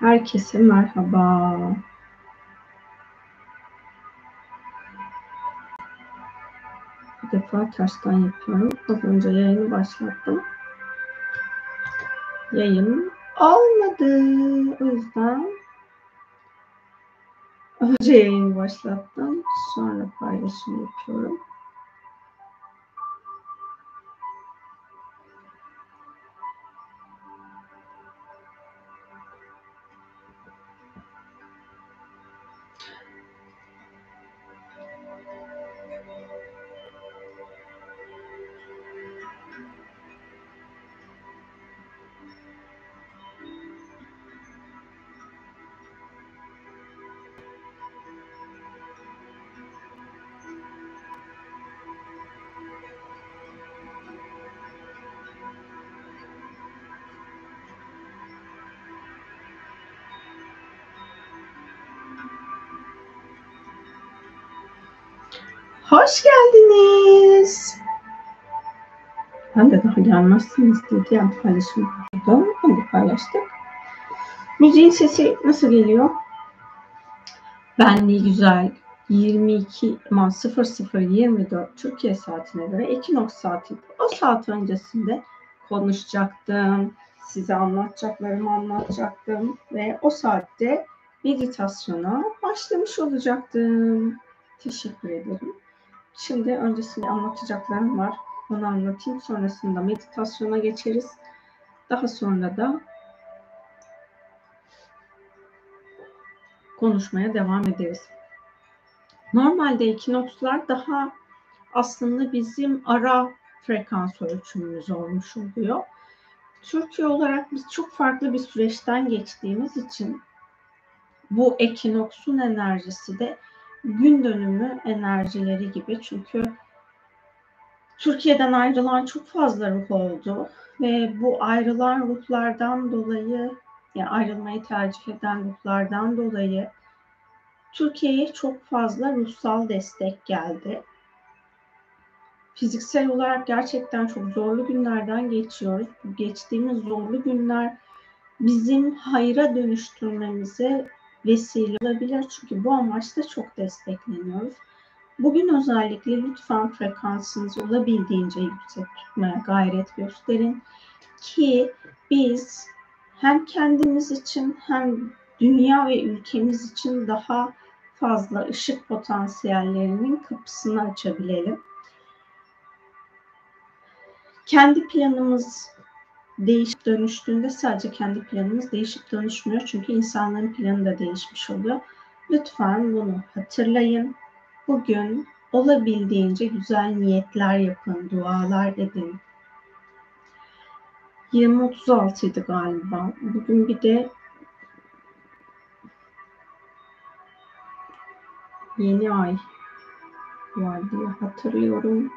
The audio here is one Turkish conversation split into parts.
Herkese merhaba. Bir defa tersten yapıyorum. Az önce yayını başlattım. Yayın olmadı. O yüzden önce yayını başlattım. Sonra paylaşım yapıyorum. Hoş geldiniz. Ben de daha gelmezsiniz diye diğer paylaşım yapıyordum. Onu da paylaştık. Müziğin sesi nasıl geliyor? Benliği güzel. 22 ama 0024 Türkiye saatine göre Ekinoks saati. O saat öncesinde konuşacaktım. Size anlatacaklarımı anlatacaktım. Ve o saatte meditasyona başlamış olacaktım. Teşekkür ederim. Şimdi öncesinde anlatacaklarım var. Onu anlatayım. Sonrasında meditasyona geçeriz. Daha sonra da konuşmaya devam ederiz. Normalde ekinokslar daha aslında bizim ara frekans ölçümümüz olmuş oluyor. Türkiye olarak biz çok farklı bir süreçten geçtiğimiz için bu ekinoksun enerjisi de gün dönümü enerjileri gibi. Çünkü Türkiye'den ayrılan çok fazla ruh oldu ve bu ayrılan ruhlardan dolayı yani ayrılmayı tercih eden ruhlardan dolayı Türkiye'ye çok fazla ruhsal destek geldi. Fiziksel olarak gerçekten çok zorlu günlerden geçiyoruz. Geçtiğimiz zorlu günler bizim hayra dönüştürmemize vesile olabilir. Çünkü bu amaçla çok destekleniyoruz. Bugün özellikle lütfen frekansınızı olabildiğince yüksek tutmaya gayret gösterin ki biz hem kendimiz için hem dünya ve ülkemiz için daha fazla ışık potansiyellerinin kapısını açabilelim. Kendi planımız değişip dönüştüğünde sadece kendi planımız değişip dönüşmüyor. Çünkü insanların planı da değişmiş oluyor. Lütfen bunu hatırlayın. Bugün olabildiğince güzel niyetler yapın, dualar edin. 20.36 idi galiba. Bugün bir de yeni ay var diye hatırlıyorum.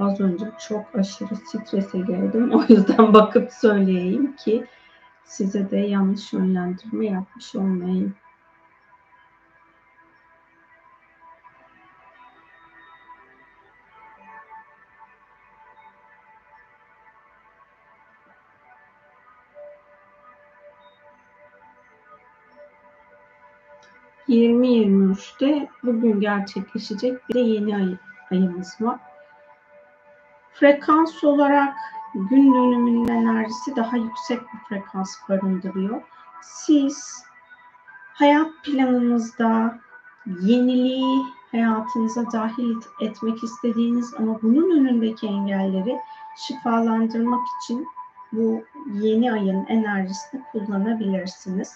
Az önce çok aşırı strese girdim. O yüzden bakıp söyleyeyim ki size de yanlış yönlendirme yapmış olmayayım. ...20-23'te bugün gerçekleşecek bir de yeni ay, ayımız var. Frekans olarak gün dönümünün enerjisi daha yüksek bir frekans barındırıyor. Siz hayat planınızda yeniliği hayatınıza dahil etmek istediğiniz ama bunun önündeki engelleri şifalandırmak için bu yeni ayın enerjisini kullanabilirsiniz.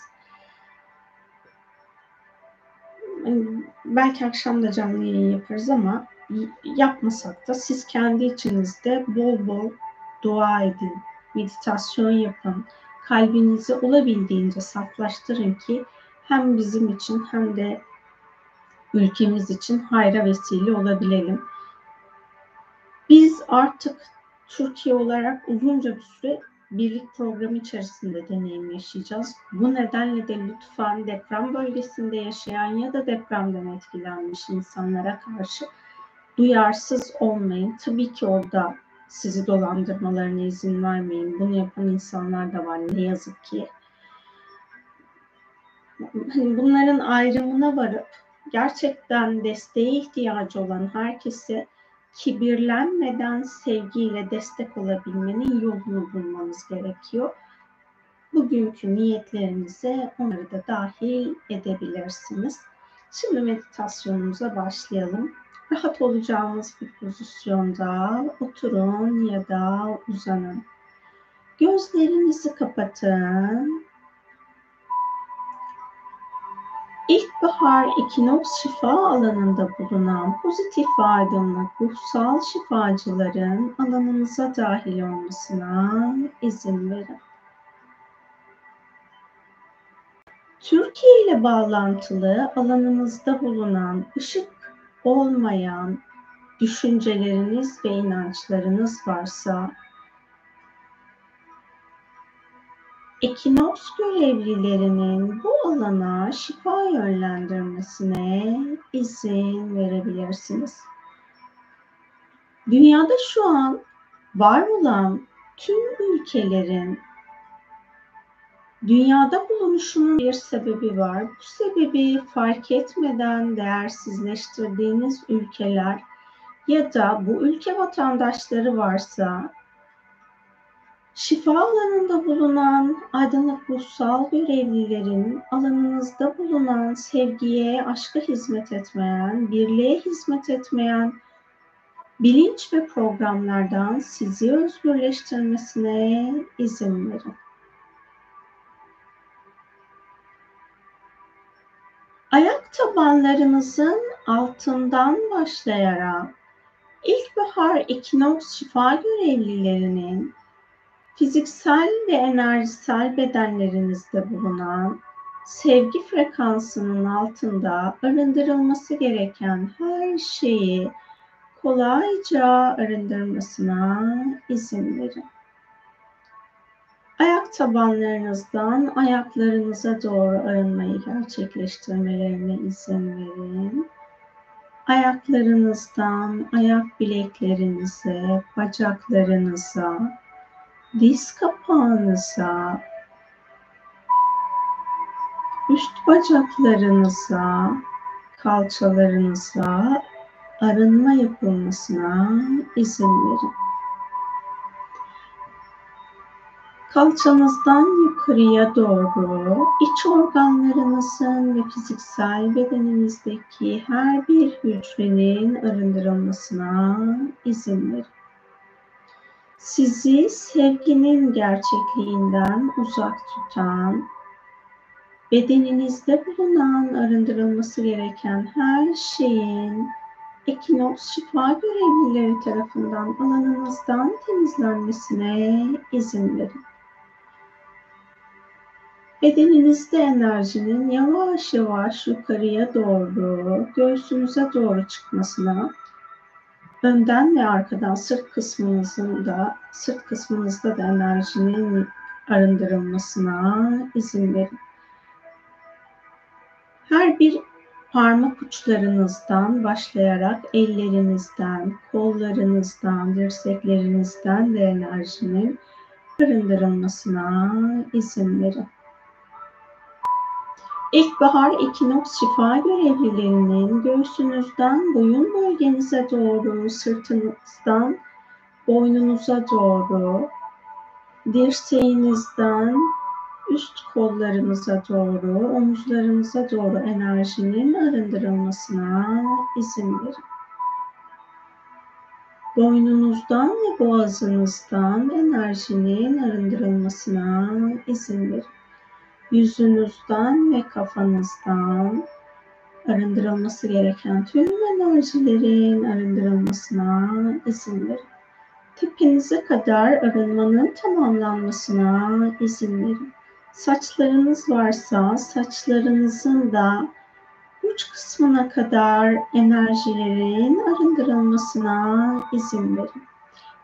Belki akşam da canlı yayın yaparız ama yapmasak da siz kendi içinizde bol bol dua edin, meditasyon yapın, kalbinizi olabildiğince saflaştırın ki hem bizim için hem de ülkemiz için hayra vesile olabilelim. Biz artık Türkiye olarak uzunca bir süre birlik programı içerisinde deneyim yaşayacağız. Bu nedenle de lütfen deprem bölgesinde yaşayan ya da depremden etkilenmiş insanlara karşı duyarsız olmayın. Tabii ki orada sizi dolandırmalarına izin vermeyin. Bunu yapan insanlar da var ne yazık ki. hani bunların ayrımına varıp gerçekten desteğe ihtiyacı olan herkese kibirlenmeden sevgiyle destek olabilmenin yolunu bulmamız gerekiyor. Bugünkü niyetlerinize onları da dahil edebilirsiniz. Şimdi meditasyonumuza başlayalım. Rahat olacağınız bir pozisyonda oturun ya da uzanın. Gözlerinizi kapatın. İlkbahar ekinoks şifa alanında bulunan pozitif aydınlık ruhsal şifacıların alanınıza dahil olmasına izin verin. Türkiye ile bağlantılı alanınızda bulunan ışık olmayan düşünceleriniz ve inançlarınız varsa Ekinoks görevlilerinin bu alana şifa yönlendirmesine izin verebilirsiniz. Dünyada şu an var olan tüm ülkelerin dünyada bulunuşunun bir sebebi var. Bu sebebi fark etmeden değersizleştirdiğiniz ülkeler ya da bu ülke vatandaşları varsa Şifa alanında bulunan aydınlık ruhsal görevlilerin alanınızda bulunan sevgiye, aşka hizmet etmeyen, birliğe hizmet etmeyen bilinç ve programlardan sizi özgürleştirmesine izin verin. Ayak tabanlarınızın altından başlayarak ilkbahar ekinoks şifa görevlilerinin fiziksel ve enerjisel bedenlerinizde bulunan sevgi frekansının altında arındırılması gereken her şeyi kolayca arındırmasına izin verin. Ayak tabanlarınızdan ayaklarınıza doğru arınmayı gerçekleştirmelerine izin verin. Ayaklarınızdan ayak bileklerinize, bacaklarınıza, diz kapağınıza, üst bacaklarınıza, kalçalarınıza arınma yapılmasına izin verin. Kalçanızdan yukarıya doğru iç organlarınızın ve fiziksel bedeninizdeki her bir hücrenin arındırılmasına izin verin sizi sevginin gerçekliğinden uzak tutan, bedeninizde bulunan arındırılması gereken her şeyin Ekinoks şifa görevlileri tarafından alanınızdan temizlenmesine izin verin. Bedeninizde enerjinin yavaş yavaş yukarıya doğru, göğsünüze doğru çıkmasına önden ve arkadan sırt kısmınızın da sırt kısmınızda da enerjinin arındırılmasına izin verin. Her bir parmak uçlarınızdan başlayarak ellerinizden, kollarınızdan, dirseklerinizden de enerjinin arındırılmasına izin verin. İlkbahar ekinoks şifa görevlilerinin göğsünüzden boyun bölgenize doğru, sırtınızdan boynunuza doğru, dirseğinizden üst kollarınıza doğru, omuzlarınıza doğru enerjinin arındırılmasına izin verin. Boynunuzdan ve boğazınızdan enerjinin arındırılmasına izin verin yüzünüzden ve kafanızdan arındırılması gereken tüm enerjilerin arındırılmasına izin verin. Tepenize kadar arınmanın tamamlanmasına izin verin. Saçlarınız varsa saçlarınızın da uç kısmına kadar enerjilerin arındırılmasına izin verin.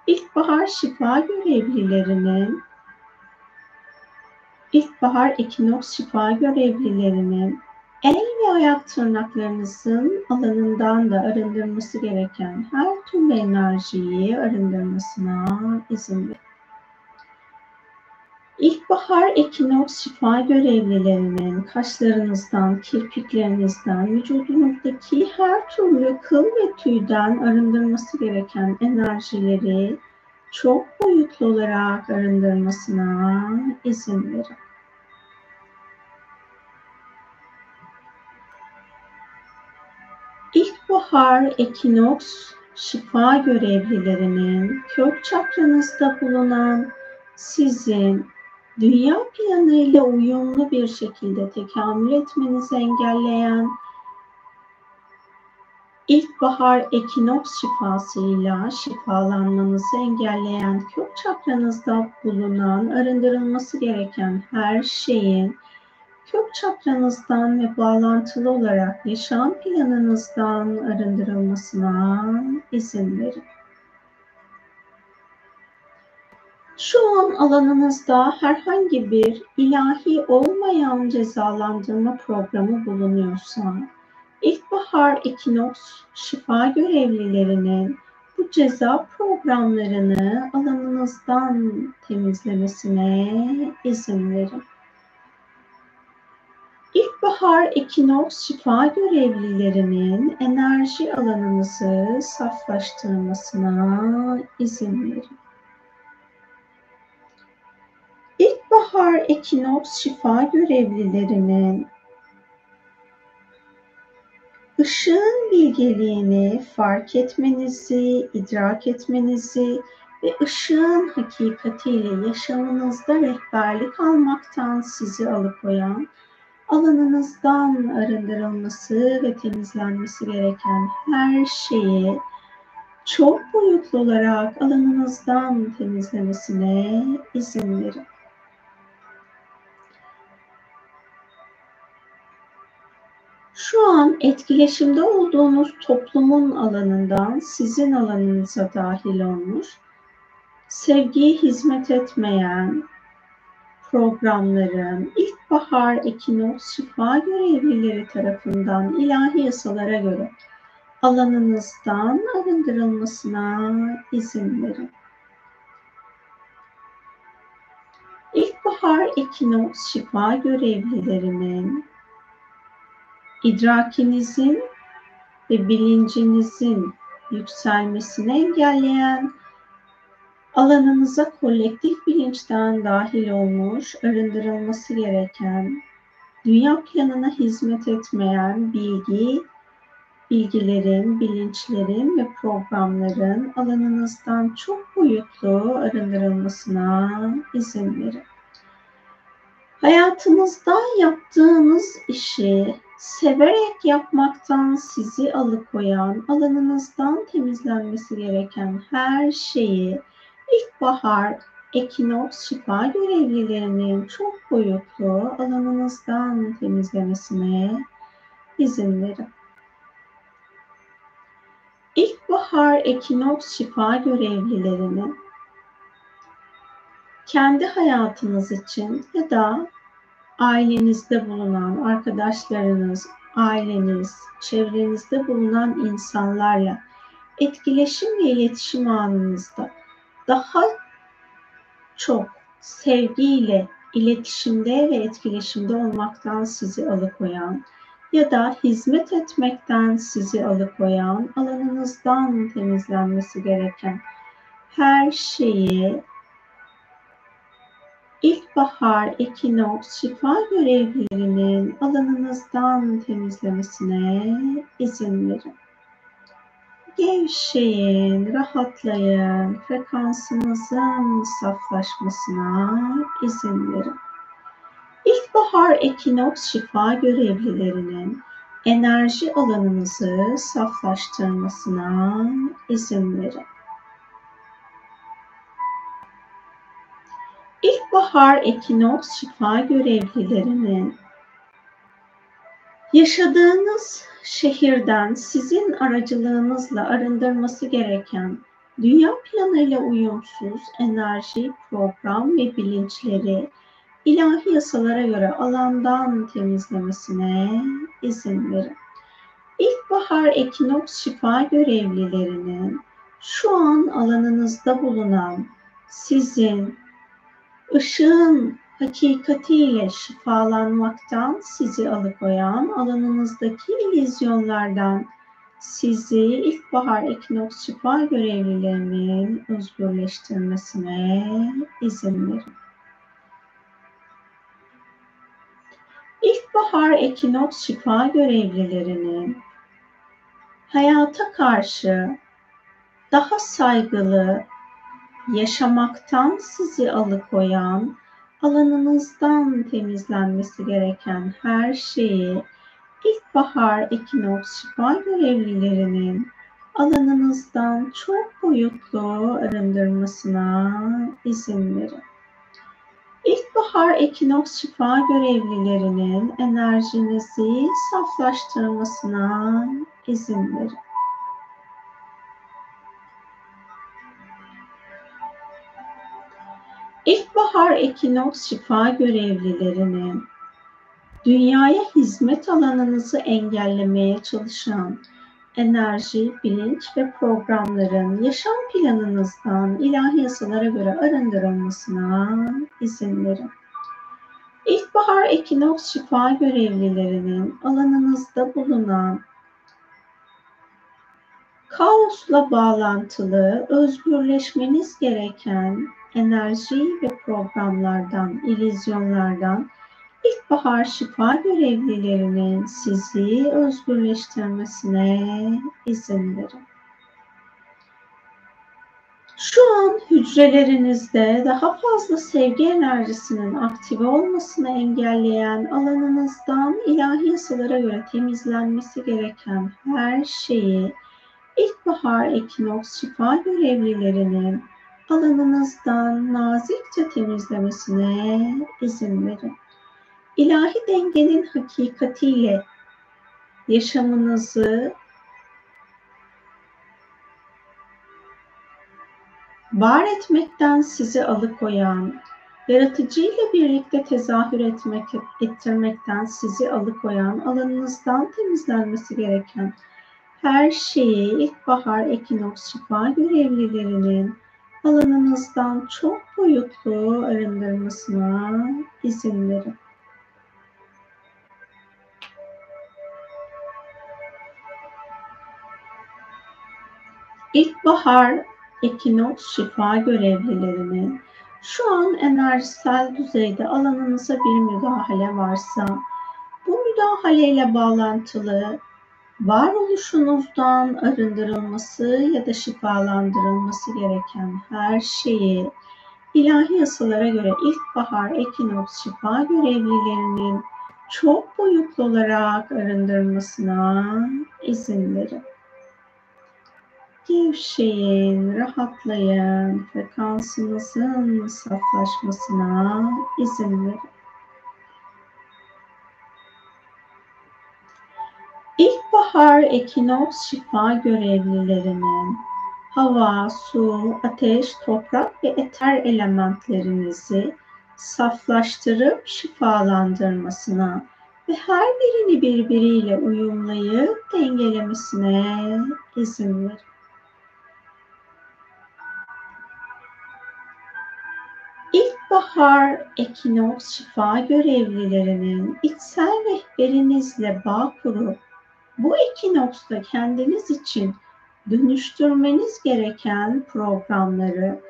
İlkbahar şifa görevlilerinin İlkbahar ekinoks şifa görevlilerinin el ve ayak tırnaklarınızın alanından da arındırması gereken her türlü enerjiyi arındırmasına izin verin. İlkbahar ekinoks şifa görevlilerinin kaşlarınızdan, kirpiklerinizden, vücudunuzdaki her türlü kıl ve tüyden arındırması gereken enerjileri çok boyutlu olarak arındırmasına izin verin. İlkbahar ekinoks şifa görevlilerinin kök çakranızda bulunan sizin dünya planıyla uyumlu bir şekilde tekamül etmenizi engelleyen ilkbahar ekinoks şifasıyla şifalanmanızı engelleyen kök çakranızda bulunan arındırılması gereken her şeyin kök çakranızdan ve bağlantılı olarak yaşam planınızdan arındırılmasına izin verin. Şu an alanınızda herhangi bir ilahi olmayan cezalandırma programı bulunuyorsa, ilkbahar ekinoks şifa görevlilerinin bu ceza programlarını alanınızdan temizlemesine izin verin. İlkbahar ekinoks şifa görevlilerinin enerji alanınızı saflaştırmasına izin verin. İlkbahar ekinoks şifa görevlilerinin ışığın bilgeliğini fark etmenizi, idrak etmenizi ve ışığın hakikatiyle yaşamınızda rehberlik almaktan sizi alıkoyan, alanınızdan arındırılması ve temizlenmesi gereken her şeyi çok boyutlu olarak alanınızdan temizlemesine izin verin. Şu an etkileşimde olduğunuz toplumun alanından sizin alanınıza dahil olmuş, sevgiye hizmet etmeyen programların ilkbahar ekinoks şifa görevlileri tarafından ilahi yasalara göre alanınızdan arındırılmasına izin verin. İlkbahar ekinoks şifa görevlilerinin idrakinizin ve bilincinizin yükselmesini engelleyen alanınıza kolektif bilinçten dahil olmuş, arındırılması gereken, dünya planına hizmet etmeyen bilgi, bilgilerin, bilinçlerin ve programların alanınızdan çok boyutlu arındırılmasına izin verin. Hayatınızda yaptığınız işi severek yapmaktan sizi alıkoyan, alanınızdan temizlenmesi gereken her şeyi ilkbahar ekinoks şifa görevlilerinin çok boyutlu alanınızdan temizlemesine izin verin. İlkbahar ekinoks şifa görevlilerinin kendi hayatınız için ya da ailenizde bulunan arkadaşlarınız, aileniz, çevrenizde bulunan insanlarla etkileşim ve iletişim anınızda daha çok sevgiyle iletişimde ve etkileşimde olmaktan sizi alıkoyan ya da hizmet etmekten sizi alıkoyan alanınızdan temizlenmesi gereken her şeyi İlkbahar ekinoks şifa görevlilerinin alanınızdan temizlemesine izin verin. Gevşeyin, rahatlayın, frekansınızın saflaşmasına izin verin. İlkbahar ekinoks şifa görevlilerinin enerji alanınızı saflaştırmasına izin verin. İlkbahar ekinoks şifa görevlilerinin yaşadığınız şehirden sizin aracılığınızla arındırması gereken dünya planıyla uyumsuz enerji, program ve bilinçleri ilahi yasalara göre alandan temizlemesine izin verin. İlkbahar ekinoks şifa görevlilerinin şu an alanınızda bulunan sizin ışığın hakikatiyle şifalanmaktan sizi alıkoyan alanınızdaki ilizyonlardan sizi ilkbahar ekinoks şifa görevlilerinin özgürleştirmesine izin verin. İlkbahar ekinoks şifa görevlilerinin hayata karşı daha saygılı yaşamaktan sizi alıkoyan alanınızdan temizlenmesi gereken her şeyi ilkbahar ekinoks şifa görevlilerinin alanınızdan çok boyutlu arındırmasına izin verin. İlkbahar ekinoks şifa görevlilerinin enerjinizi saflaştırmasına izin verin. İlkbahar ekinoks şifa görevlilerinin dünyaya hizmet alanınızı engellemeye çalışan enerji, bilinç ve programların yaşam planınızdan ilahi yasalara göre arındırılmasına izin verin. İlkbahar ekinoks şifa görevlilerinin alanınızda bulunan kaosla bağlantılı özgürleşmeniz gereken enerji ve programlardan, ilizyonlardan ilkbahar şifa görevlilerinin sizi özgürleştirmesine izin verin. Şu an hücrelerinizde daha fazla sevgi enerjisinin aktive olmasını engelleyen alanınızdan ilahi yasalara göre temizlenmesi gereken her şeyi ilkbahar ekinoks şifa görevlilerinin alanınızdan nazikçe temizlemesine izin verin. İlahi dengenin hakikatiyle yaşamınızı var etmekten sizi alıkoyan, yaratıcı ile birlikte tezahür etmek, ettirmekten sizi alıkoyan, alanınızdan temizlenmesi gereken her şeyi ilkbahar ekinoks şifa görevlilerinin alanınızdan çok boyutlu arındırmasına izin verin. İlkbahar ekinoks şifa görevlilerinin şu an enerjisel düzeyde alanınıza bir müdahale varsa bu müdahaleyle bağlantılı varoluşunuzdan arındırılması ya da şifalandırılması gereken her şeyi ilahi yasalara göre ilkbahar ekinoks şifa görevlilerinin çok boyutlu olarak arındırmasına izin verin. Gevşeyin, rahatlayın, frekansınızın saflaşmasına izin verin. İlkbahar ekinoks şifa görevlilerinin hava, su, ateş, toprak ve eter elementlerinizi saflaştırıp şifalandırmasına ve her birini birbiriyle uyumlayıp dengelemesine izin verin. İlkbahar ekinoks şifa görevlilerinin içsel rehberinizle bağ kurup bu ekinoksta kendiniz için dönüştürmeniz gereken programları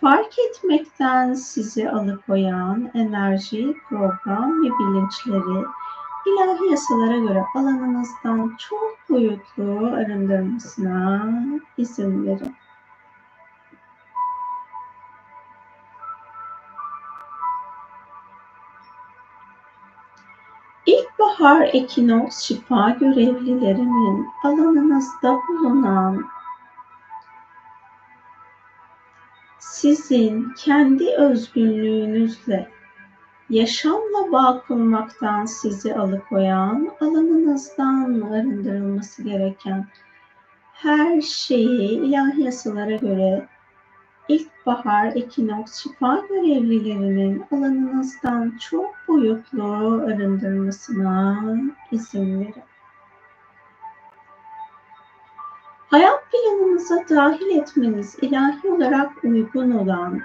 fark etmekten sizi alıkoyan enerji, program ve bilinçleri ilahi yasalara göre alanınızdan çok boyutlu arındırmasına izin verin. İlkbahar ekinoks şifa görevlilerinin alanınızda bulunan sizin kendi özgünlüğünüzle yaşamla bağ kurmaktan sizi alıkoyan, alanınızdan arındırılması gereken her şeyi ilahi yasalara göre ilkbahar ekinoks şifa görevlilerinin alanınızdan çok boyutlu arındırmasına izin verin. Hayat planınıza dahil etmeniz ilahi olarak uygun olan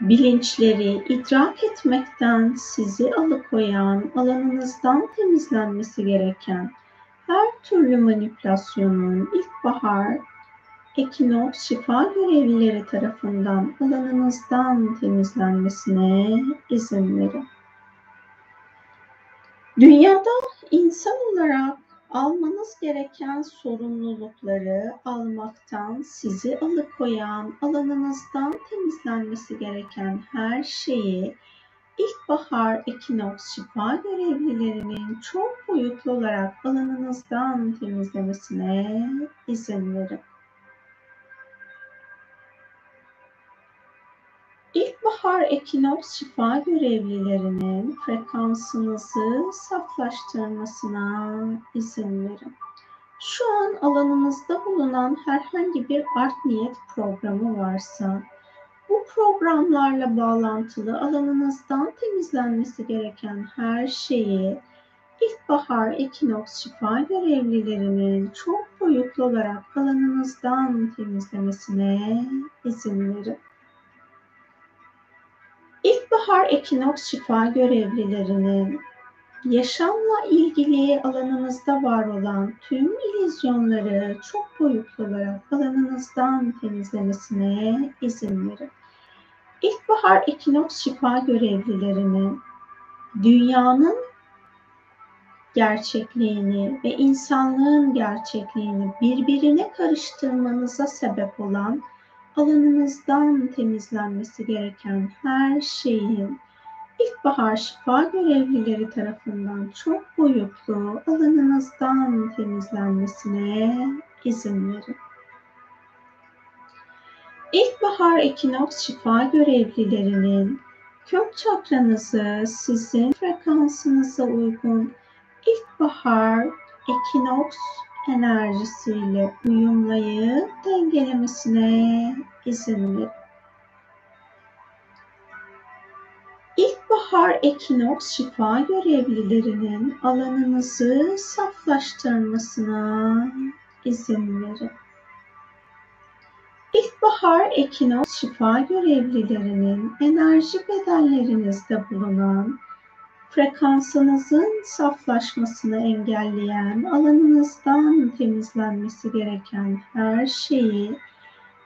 bilinçleri idrak etmekten sizi alıkoyan, alanınızdan temizlenmesi gereken her türlü manipülasyonun ilkbahar ekinoks şifa görevlileri tarafından alanınızdan temizlenmesine izin verin. Dünyada insan olarak almanız gereken sorumlulukları almaktan sizi alıkoyan, alanınızdan temizlenmesi gereken her şeyi ilkbahar ekinoks şifa görevlilerinin çok boyutlu olarak alanınızdan temizlemesine izin verin. İlkbahar ekinoks şifa görevlilerinin frekansınızı saflaştırmasına izin verin. Şu an alanınızda bulunan herhangi bir art niyet programı varsa, bu programlarla bağlantılı alanınızdan temizlenmesi gereken her şeyi ilkbahar ekinoks şifa görevlilerinin çok boyutlu olarak alanınızdan temizlemesine izin verin. İlkbahar ekinoks şifa görevlilerinin yaşamla ilgili alanınızda var olan tüm ilizyonları çok boyutlu olarak alanınızdan temizlemesine izin verin. İlkbahar ekinoks şifa görevlilerinin dünyanın gerçekliğini ve insanlığın gerçekliğini birbirine karıştırmanıza sebep olan alanınızdan temizlenmesi gereken her şeyin ilkbahar şifa görevlileri tarafından çok boyutlu alanınızdan temizlenmesine izin verin. İlkbahar ekinoks şifa görevlilerinin kök çakranızı sizin frekansınıza uygun ilkbahar ekinoks enerjisiyle uyumlayıp dengelemesine izin verin. İlkbahar ekinoks şifa görevlilerinin alanınızı saflaştırmasına izin verin. İlkbahar ekinoks şifa görevlilerinin enerji bedenlerinizde bulunan frekansınızın saflaşmasını engelleyen, alanınızdan temizlenmesi gereken her şeyi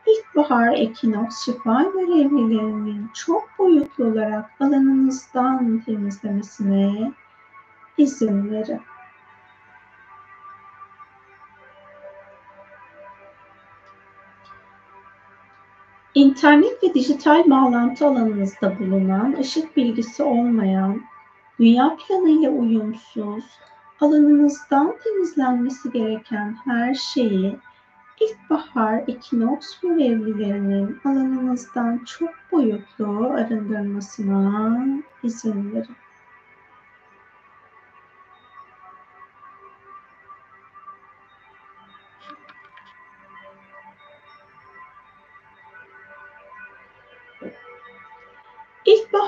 ilkbahar ekinoks şifa görevlilerinin çok boyutlu olarak alanınızdan temizlemesine izin verin. İnternet ve dijital bağlantı alanınızda bulunan, ışık bilgisi olmayan, dünya planıyla uyumsuz, alanınızdan temizlenmesi gereken her şeyi ilkbahar ekinoks görevlilerinin alanınızdan çok boyutlu arındırmasına izin verin.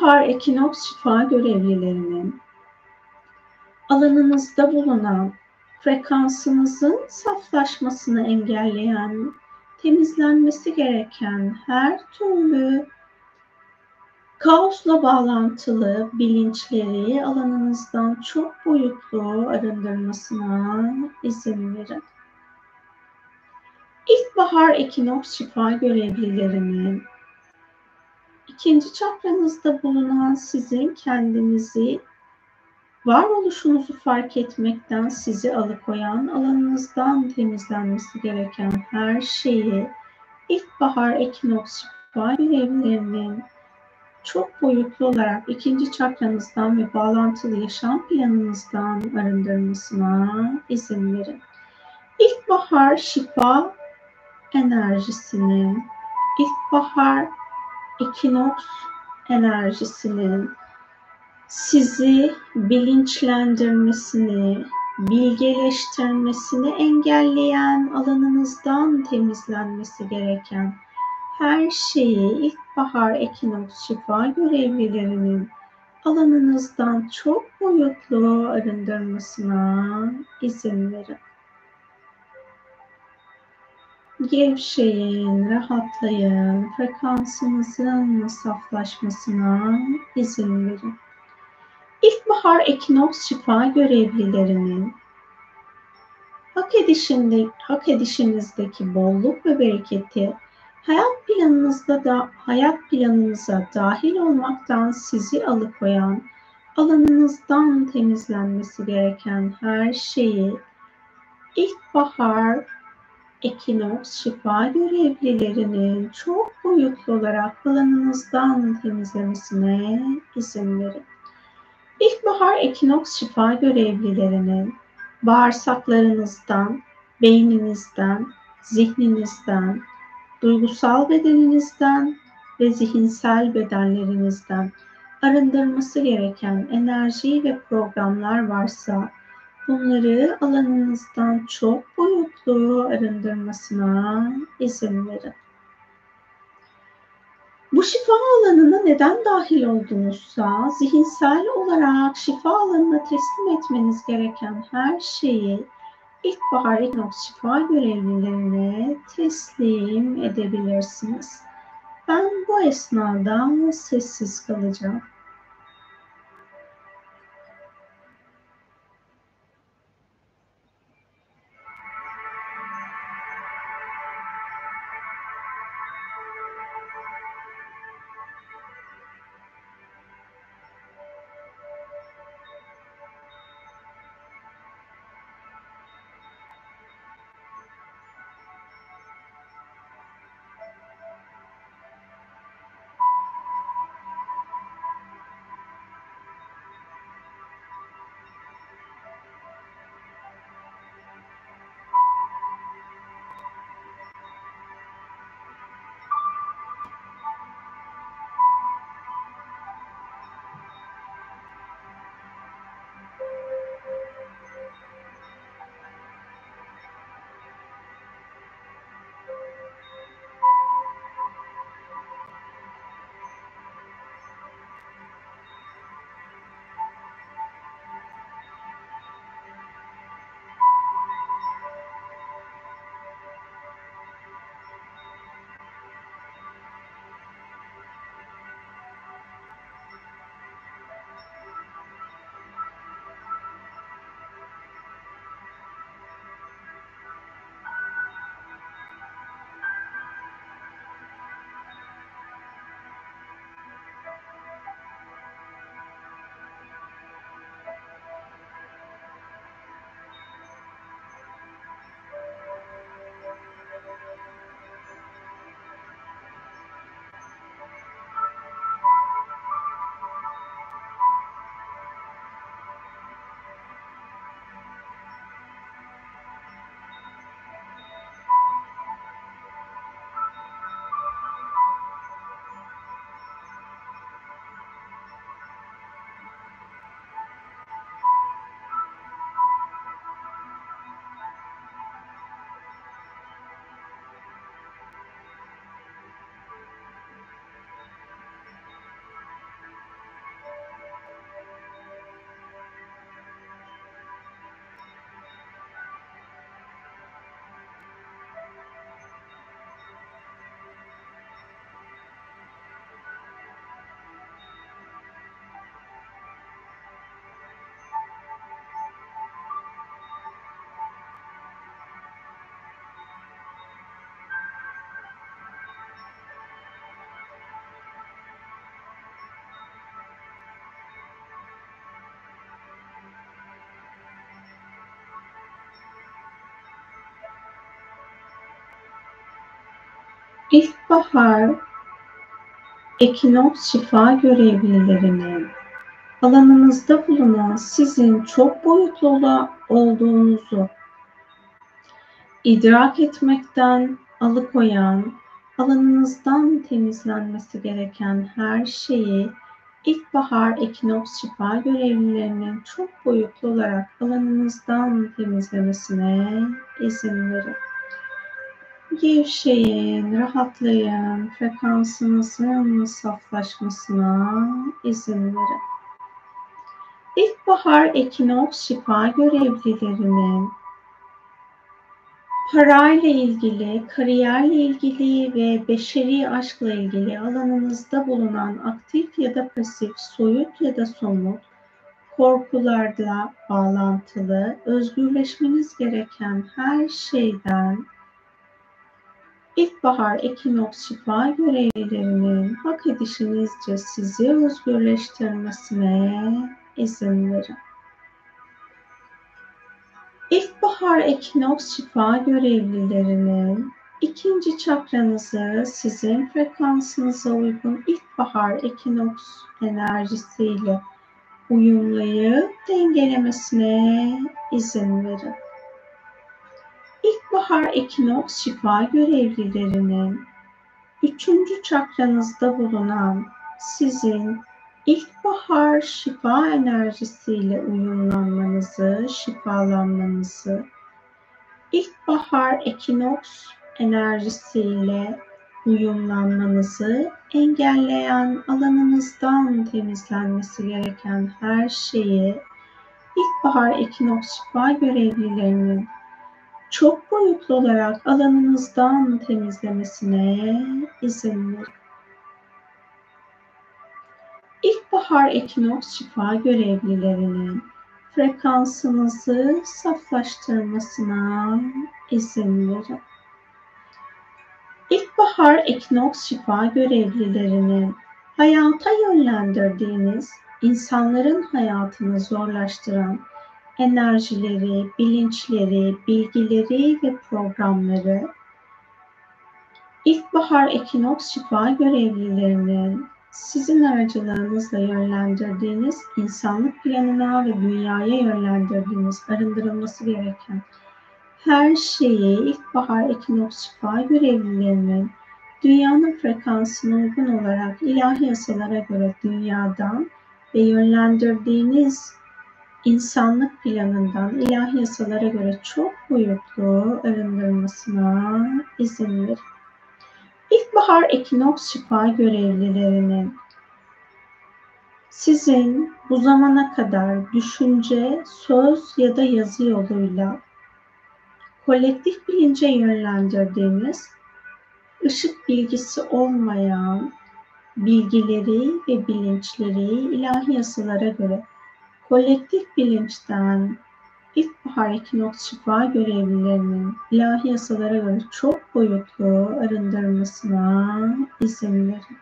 İlkbahar ekinoks şifa görevlilerinin alanınızda bulunan frekansınızın saflaşmasını engelleyen, temizlenmesi gereken her türlü kaosla bağlantılı bilinçleri alanınızdan çok boyutlu arındırmasına izin verin. İlkbahar ekinoks şifa görevlilerinin ikinci çakranızda bulunan sizin kendinizi varoluşunuzu fark etmekten sizi alıkoyan, alanınızdan temizlenmesi gereken her şeyi ilkbahar ekinoks şifa görevlerinin çok boyutlu olarak ikinci çakranızdan ve bağlantılı yaşam planınızdan arındırmasına izin verin. İlkbahar şifa enerjisinin, ilkbahar ekinoks enerjisinin sizi bilinçlendirmesini, bilgeleştirmesini engelleyen alanınızdan temizlenmesi gereken her şeyi ilkbahar ekinoks şifa görevlilerinin alanınızdan çok boyutlu arındırmasına izin verin. Gevşeyin, rahatlayın, frekansınızın saflaşmasına izin verin. İlkbahar ekinoks şifa görevlilerinin hak, edişinde, hak edişinizdeki bolluk ve bereketi hayat planınızda da hayat planınıza dahil olmaktan sizi alıkoyan alanınızdan temizlenmesi gereken her şeyi ilkbahar ekinoks şifa görevlilerinin çok boyutlu olarak alanınızdan temizlemesine izin verin. İlkbahar ekinoks şifa görevlilerinin bağırsaklarınızdan, beyninizden, zihninizden, duygusal bedeninizden ve zihinsel bedenlerinizden arındırması gereken enerji ve programlar varsa bunları alanınızdan çok boyutlu arındırmasına izin verin. Bu şifa alanına neden dahil oldunuzsa zihinsel olarak şifa alanına teslim etmeniz gereken her şeyi ilkbahar ekinoks şifa görevlilerine teslim edebilirsiniz. Ben bu esnada sessiz kalacağım. İlkbahar ekinoks şifa görevlilerinin alanınızda bulunan sizin çok boyutlu olduğunuzu idrak etmekten alıkoyan, alanınızdan temizlenmesi gereken her şeyi ilkbahar ekinoks şifa görevlilerinin çok boyutlu olarak alanınızdan temizlemesine izin verin. Gevşeyin, rahatlayın, frekansınızın saflaşmasına izin verin. İlkbahar ekinoks şifa görevlilerinin parayla ilgili, kariyerle ilgili ve beşeri aşkla ilgili alanınızda bulunan aktif ya da pasif, soyut ya da somut korkularla bağlantılı, özgürleşmeniz gereken her şeyden İlkbahar ekinoks şifa görevlilerinin hak edişinizce sizi özgürleştirmesine izin verin. İlkbahar ekinoks şifa görevlilerinin ikinci çakranızı sizin frekansınıza uygun ilkbahar ekinoks enerjisiyle uyumlayıp dengelemesine izin verin. İlkbahar ekinoks şifa görevlilerinin üçüncü çakranızda bulunan sizin ilkbahar şifa enerjisiyle uyumlanmanızı, şifalanmanızı, ilkbahar ekinoks enerjisiyle uyumlanmanızı engelleyen alanınızdan temizlenmesi gereken her şeyi ilkbahar ekinoks şifa görevlilerinin çok boyutlu olarak alanınızdan temizlemesine izin verin. İlkbahar ekinoks şifa görevlilerinin frekansınızı saflaştırmasına izin verin. İlkbahar ekinoks şifa görevlilerinin hayata yönlendirdiğiniz, insanların hayatını zorlaştıran enerjileri, bilinçleri, bilgileri ve programları. İlkbahar ekinoks şifa görevlilerinin sizin aracılığınızla yönlendirdiğiniz insanlık planına ve dünyaya yönlendirdiğiniz arındırılması gereken her şeyi ilkbahar ekinoks şifa görevlilerinin dünyanın frekansına uygun olarak ilahi yasalara göre dünyadan ve yönlendirdiğiniz insanlık planından ilahi yasalara göre çok boyutlu arındırmasına izin verin. İlkbahar ekinoks şifa görevlilerinin sizin bu zamana kadar düşünce, söz ya da yazı yoluyla kolektif bilince yönlendirdiğiniz ışık bilgisi olmayan bilgileri ve bilinçleri ilahi yasalara göre kolektif bilinçten ilkbahar ekinoks şifa görevlilerinin ilahi yasalara göre çok boyutlu arındırmasına izin verin.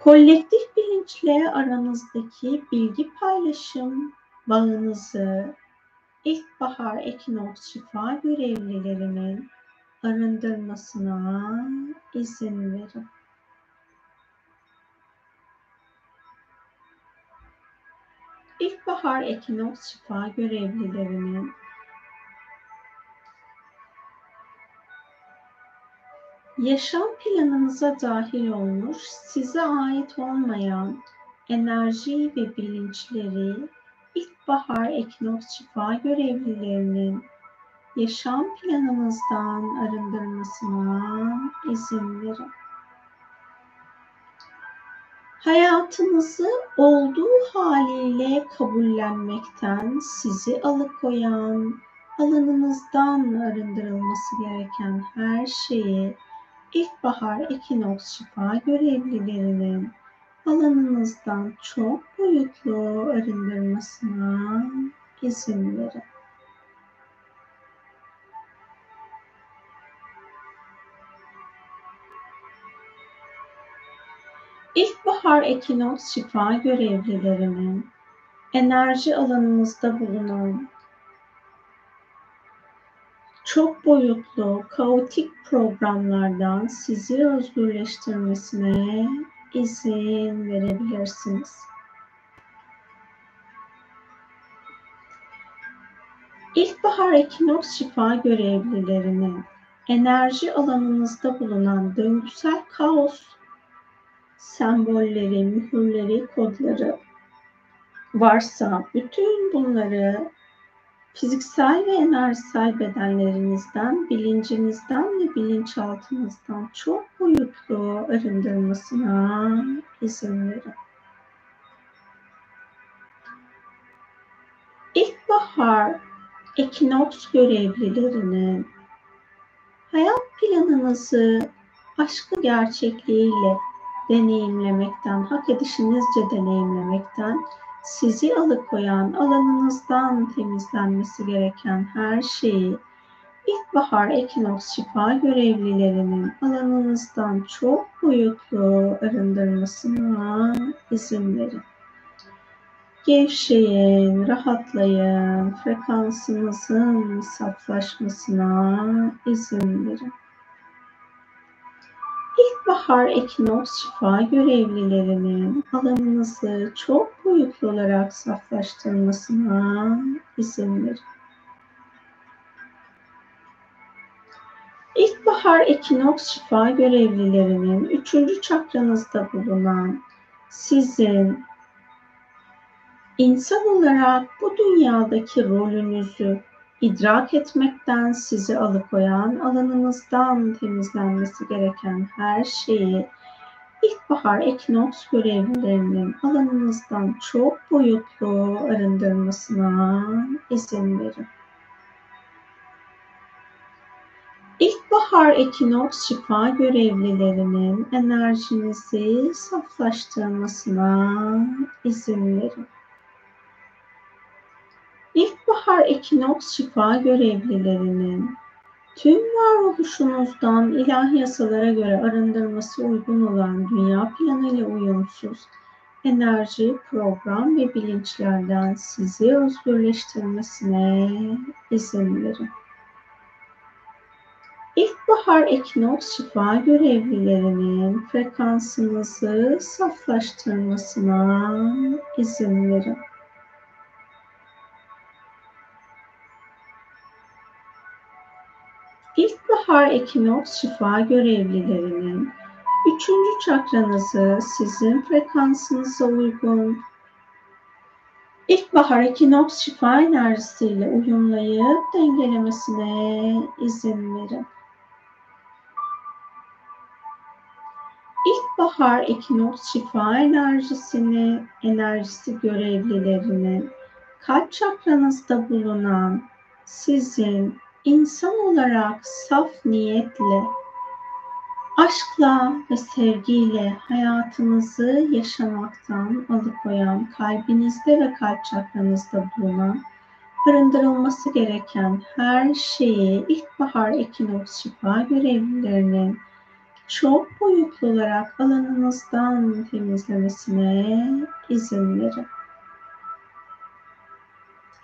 Kolektif bilinçle aranızdaki bilgi paylaşım bağınızı ilkbahar ekinoks şifa görevlilerinin arındırmasına izin verin. İlkbahar ekinoks şifa görevlilerinin yaşam planınıza dahil olmuş, size ait olmayan enerji ve bilinçleri ilkbahar ekinoks şifa görevlilerinin yaşam planınızdan arındırmasına izin verin. Hayatınızı olduğu haliyle kabullenmekten sizi alıkoyan, alanınızdan arındırılması gereken her şeyi ilkbahar ekinoks şifa görevlilerinin alanınızdan çok boyutlu arındırmasına izin verin. İlkbahar ekinoks şifa görevlilerinin enerji alanınızda bulunan çok boyutlu, kaotik programlardan sizi özgürleştirmesine izin verebilirsiniz. İlkbahar ekinoks şifa görevlilerinin enerji alanınızda bulunan döngüsel kaos sembolleri, mühürleri, kodları varsa bütün bunları fiziksel ve enerjisel bedenlerinizden, bilincinizden ve bilinçaltınızdan çok boyutlu arındırmasına izin verin. İlkbahar ekinoks görevlilerinin hayat planınızı aşkı gerçekliğiyle deneyimlemekten, hak edişinizce deneyimlemekten, sizi alıkoyan, alanınızdan temizlenmesi gereken her şeyi İlkbahar ekinoks şifa görevlilerinin alanınızdan çok boyutlu arındırmasına izin verin. Gevşeyin, rahatlayın, frekansınızın saflaşmasına izin verin. İlkbahar ekinoks şifa görevlilerinin alanınızı çok boyutlu olarak saflaştırmasına izin verin. İlkbahar ekinoks şifa görevlilerinin üçüncü çakranızda bulunan sizin insan olarak bu dünyadaki rolünüzü idrak etmekten sizi alıkoyan, alanınızdan temizlenmesi gereken her şeyi ilkbahar ekinoks görevlilerinin alanınızdan çok boyutlu arındırmasına izin verin. İlkbahar ekinoks şifa görevlilerinin enerjinizi saflaştırmasına izin verin. İlkbahar ekinoks şifa görevlilerinin tüm varoluşunuzdan ilahi yasalara göre arındırması uygun olan dünya planıyla uyumsuz enerji, program ve bilinçlerden sizi özgürleştirmesine izin verin. İlkbahar ekinoks şifa görevlilerinin frekansınızı saflaştırmasına izin verin. İlkbahar ekinoks şifa görevlilerinin üçüncü çakranızı sizin frekansınıza uygun İlkbahar ekinoks şifa enerjisiyle uyumlayıp dengelemesine izin verin. İlkbahar ekinoks şifa enerjisini, enerjisi görevlilerinin kalp çakranızda bulunan sizin insan olarak saf niyetle, aşkla ve sevgiyle hayatınızı yaşamaktan alıkoyan kalbinizde ve kalp çakranızda bulunan arındırılması gereken her şeyi ilkbahar ekinoks şifa görevlilerinin çok boyutlu olarak alanınızdan temizlemesine izin verin.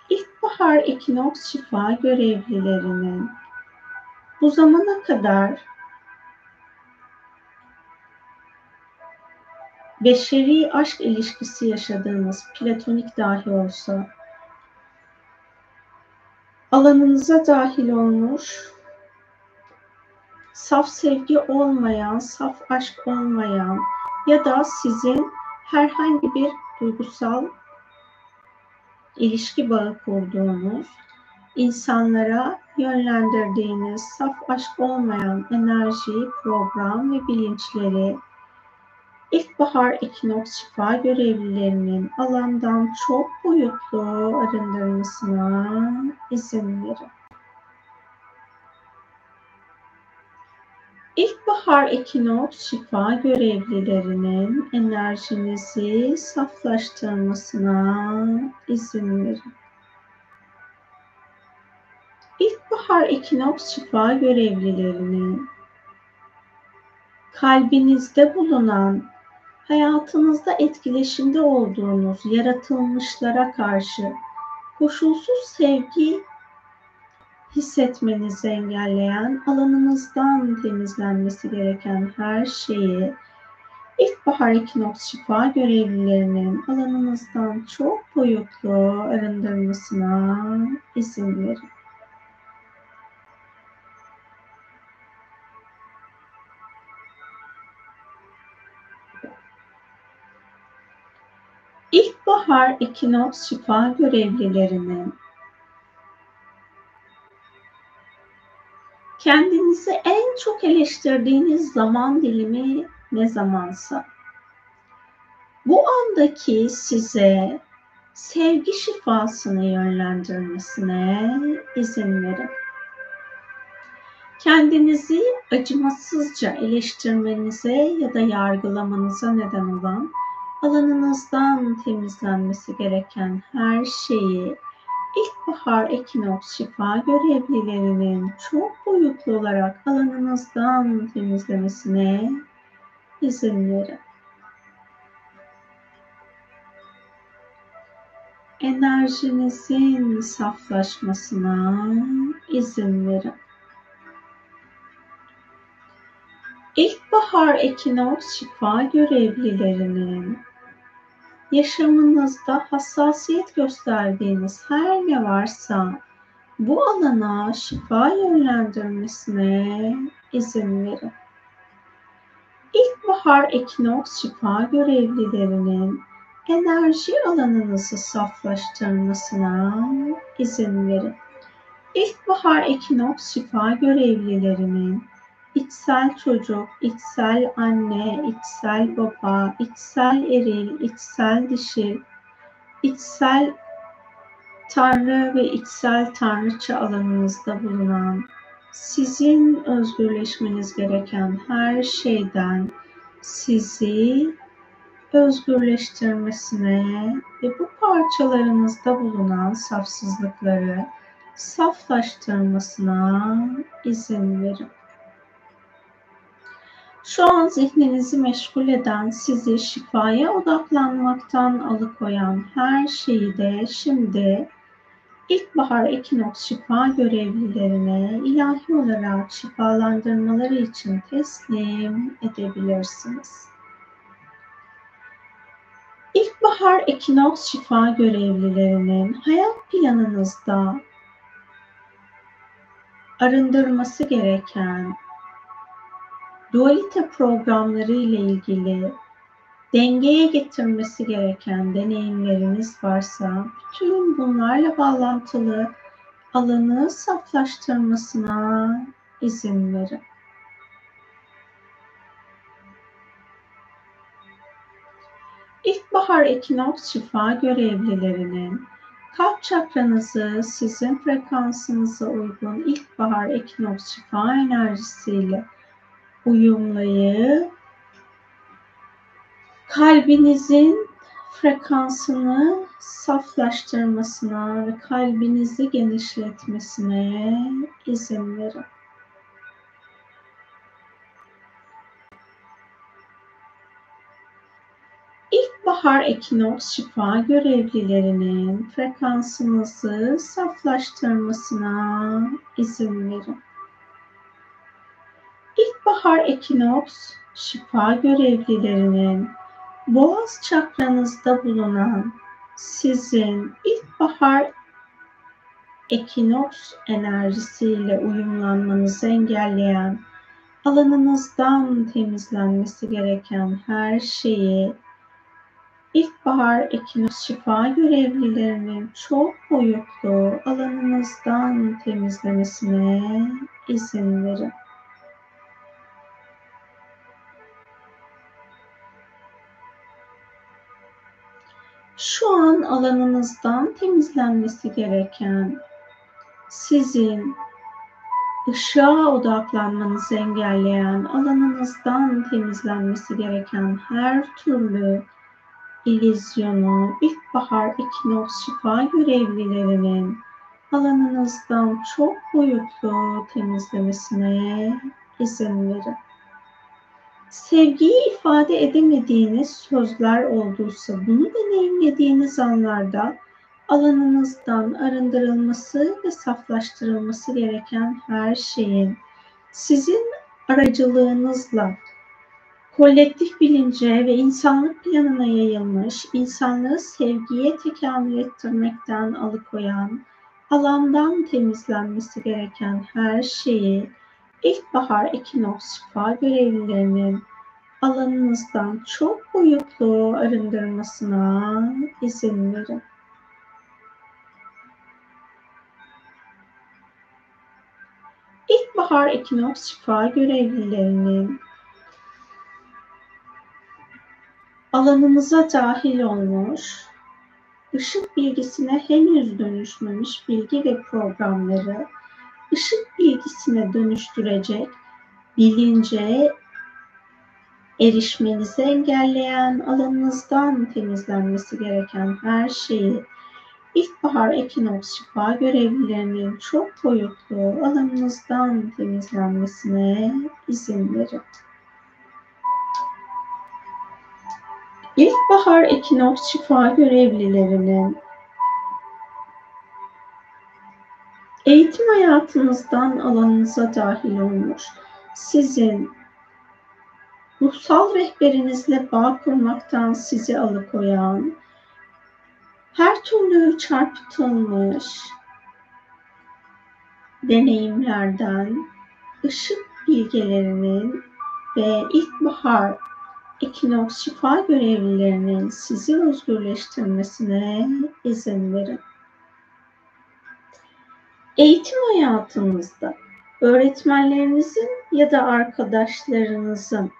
İlkbahar ekinoks şifa görevlilerinin bu zamana kadar beşeri aşk ilişkisi yaşadığınız platonik dahi olsa alanınıza dahil olmuş saf sevgi olmayan, saf aşk olmayan ya da sizin herhangi bir duygusal ilişki bağı kurduğunuz, insanlara yönlendirdiğiniz saf aşk olmayan enerji, program ve bilinçleri İlkbahar ekinoks şifa görevlilerinin alandan çok boyutlu arındırmasına izin verin. İlkbahar ekinoks şifa görevlilerinin enerjinizi saflaştırmasına izin verin. İlkbahar ekinoks şifa görevlilerinin kalbinizde bulunan hayatınızda etkileşimde olduğunuz yaratılmışlara karşı koşulsuz sevgi hissetmenizi engelleyen, alanınızdan temizlenmesi gereken her şeyi İlkbahar ekinoks şifa görevlilerinin alanınızdan çok boyutlu arındırmasına izin verin. İlkbahar ekinoks şifa görevlilerinin kendinizi en çok eleştirdiğiniz zaman dilimi ne zamansa bu andaki size sevgi şifasını yönlendirmesine izin verin. Kendinizi acımasızca eleştirmenize ya da yargılamanıza neden olan alanınızdan temizlenmesi gereken her şeyi ilkbahar ekinoks şifa görevlilerinin çok boyutlu olarak alanınızdan temizlemesine izin verin. Enerjinizin saflaşmasına izin verin. İlkbahar ekinoks şifa görevlilerinin yaşamınızda hassasiyet gösterdiğiniz her ne varsa bu alana şifa yönlendirmesine izin verin. İlkbahar ekinoks şifa görevlilerinin enerji alanınızı saflaştırmasına izin verin. İlkbahar ekinoks şifa görevlilerinin içsel çocuk, içsel anne, içsel baba, içsel eril, içsel dişi, içsel tanrı ve içsel tanrıça alanınızda bulunan sizin özgürleşmeniz gereken her şeyden sizi özgürleştirmesine ve bu parçalarınızda bulunan safsızlıkları saflaştırmasına izin verin. Şu an zihninizi meşgul eden, sizi şifaya odaklanmaktan alıkoyan her şeyi de şimdi ilkbahar ekinoks şifa görevlilerine ilahi olarak şifalandırmaları için teslim edebilirsiniz. İlkbahar ekinoks şifa görevlilerinin hayat planınızda arındırması gereken dualite programları ile ilgili dengeye getirmesi gereken deneyimleriniz varsa bütün bunlarla bağlantılı alanı saflaştırmasına izin verin. İlkbahar ekinoks şifa görevlilerinin kalp çakranızı sizin frekansınıza uygun ilkbahar ekinoks şifa enerjisiyle uyumlayıp kalbinizin frekansını saflaştırmasına ve kalbinizi genişletmesine izin verin. İlkbahar ekinoks şifa görevlilerinin frekansınızı saflaştırmasına izin verin. İlkbahar ekinoks şifa görevlilerinin boğaz çakranızda bulunan sizin ilkbahar ekinoks enerjisiyle uyumlanmanızı engelleyen alanınızdan temizlenmesi gereken her şeyi ilkbahar ekinoks şifa görevlilerinin çok boyutlu alanınızdan temizlemesine izin verin. Alanınızdan temizlenmesi gereken sizin ışığa odaklanmanızı engelleyen alanınızdan temizlenmesi gereken her türlü ilizyonu ilkbahar ekinoks şifa görevlilerinin alanınızdan çok boyutlu temizlemesine izin verin sevgiyi ifade edemediğiniz sözler olduysa bunu deneyimlediğiniz anlarda alanınızdan arındırılması ve saflaştırılması gereken her şeyin sizin aracılığınızla kolektif bilince ve insanlık planına yayılmış, insanlığı sevgiye tekamül ettirmekten alıkoyan, alandan temizlenmesi gereken her şeyi İlkbahar ekinoks şifa görevlilerinin alanınızdan çok boyutlu arındırmasına izin verin. İlkbahar ekinoks şifa görevlilerinin alanınıza dahil olmuş ışık bilgisine henüz dönüşmemiş bilgi ve programları ışık bilgisine dönüştürecek bilince erişmenizi engelleyen alanınızdan temizlenmesi gereken her şeyi İlkbahar ekinoks şifa görevlilerinin çok boyutlu alanınızdan temizlenmesine izin verin. İlkbahar ekinoks şifa görevlilerinin eğitim hayatınızdan alanınıza dahil olmuş, sizin ruhsal rehberinizle bağ kurmaktan sizi alıkoyan, her türlü çarpıtılmış deneyimlerden ışık bilgelerinin ve ilkbahar ekinoks şifa görevlilerinin sizi özgürleştirmesine izin verin. Eğitim hayatınızda öğretmenlerinizin ya da arkadaşlarınızın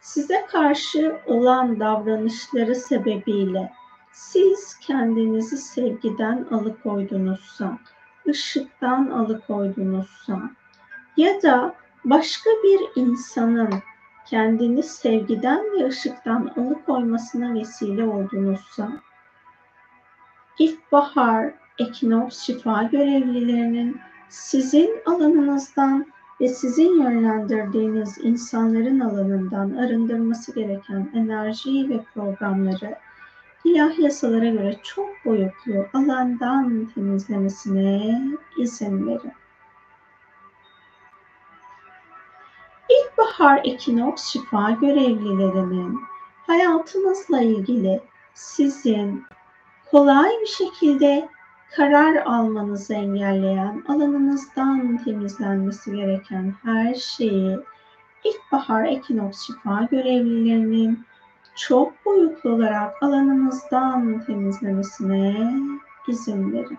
size karşı olan davranışları sebebiyle siz kendinizi sevgiden alıkoydunuzsa, ışıktan alıkoydunuzsa ya da başka bir insanın kendini sevgiden ve ışıktan alıkoymasına vesile oldunuzsa, ilkbahar, ekinoks şifa görevlilerinin sizin alanınızdan ve sizin yönlendirdiğiniz insanların alanından arındırması gereken enerjiyi ve programları ilahi yasalara göre çok boyutlu alandan temizlemesine izin verin. İlkbahar ekinoks şifa görevlilerinin hayatınızla ilgili sizin kolay bir şekilde karar almanızı engelleyen alanınızdan temizlenmesi gereken her şeyi ilkbahar ekinoks şifa görevlilerinin çok boyutlu olarak alanımızdan temizlemesine izin verin.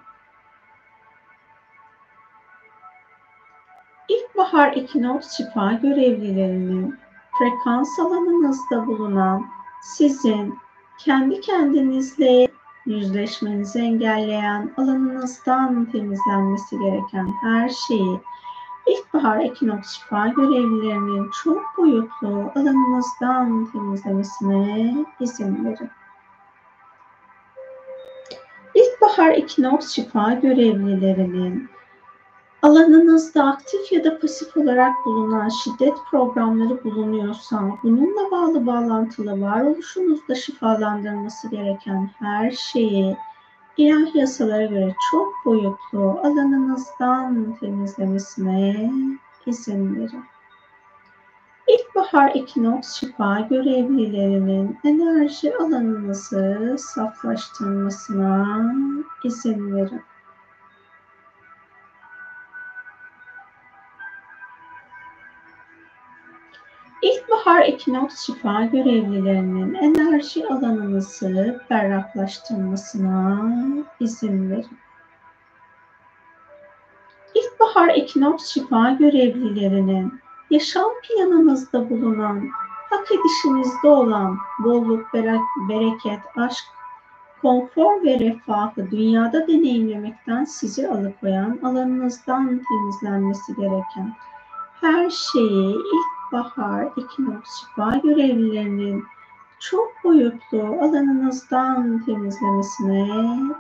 İlkbahar ekinoks şifa görevlilerinin frekans alanınızda bulunan sizin kendi kendinizle yüzleşmenizi engelleyen alanınızdan temizlenmesi gereken her şeyi İlkbahar ekinoks şifa görevlilerinin çok boyutlu alanınızdan temizlemesine izin verin. İlkbahar ekinoks şifa görevlilerinin alanınızda aktif ya da pasif olarak bulunan şiddet programları bulunuyorsa, bununla bağlı bağlantılı varoluşunuzda şifalandırması gereken her şeyi ilahi yasalara göre çok boyutlu alanınızdan temizlemesine izin verin. İlkbahar ekinoks şifa görevlilerinin enerji alanınızı saflaştırmasına izin verin. İlkbahar ekinoks şifa görevlilerinin enerji alanınızı berraklaştırmasına izin verin. İlkbahar ekinoks şifa görevlilerinin yaşam planınızda bulunan, hak edişinizde olan bolluk, bereket, aşk, konfor ve refahı dünyada deneyimlemekten sizi alıkoyan alanınızdan temizlenmesi gereken her şeyi ilk bahar, ekinoks, şifa görevlilerinin çok boyutlu alanınızdan temizlemesine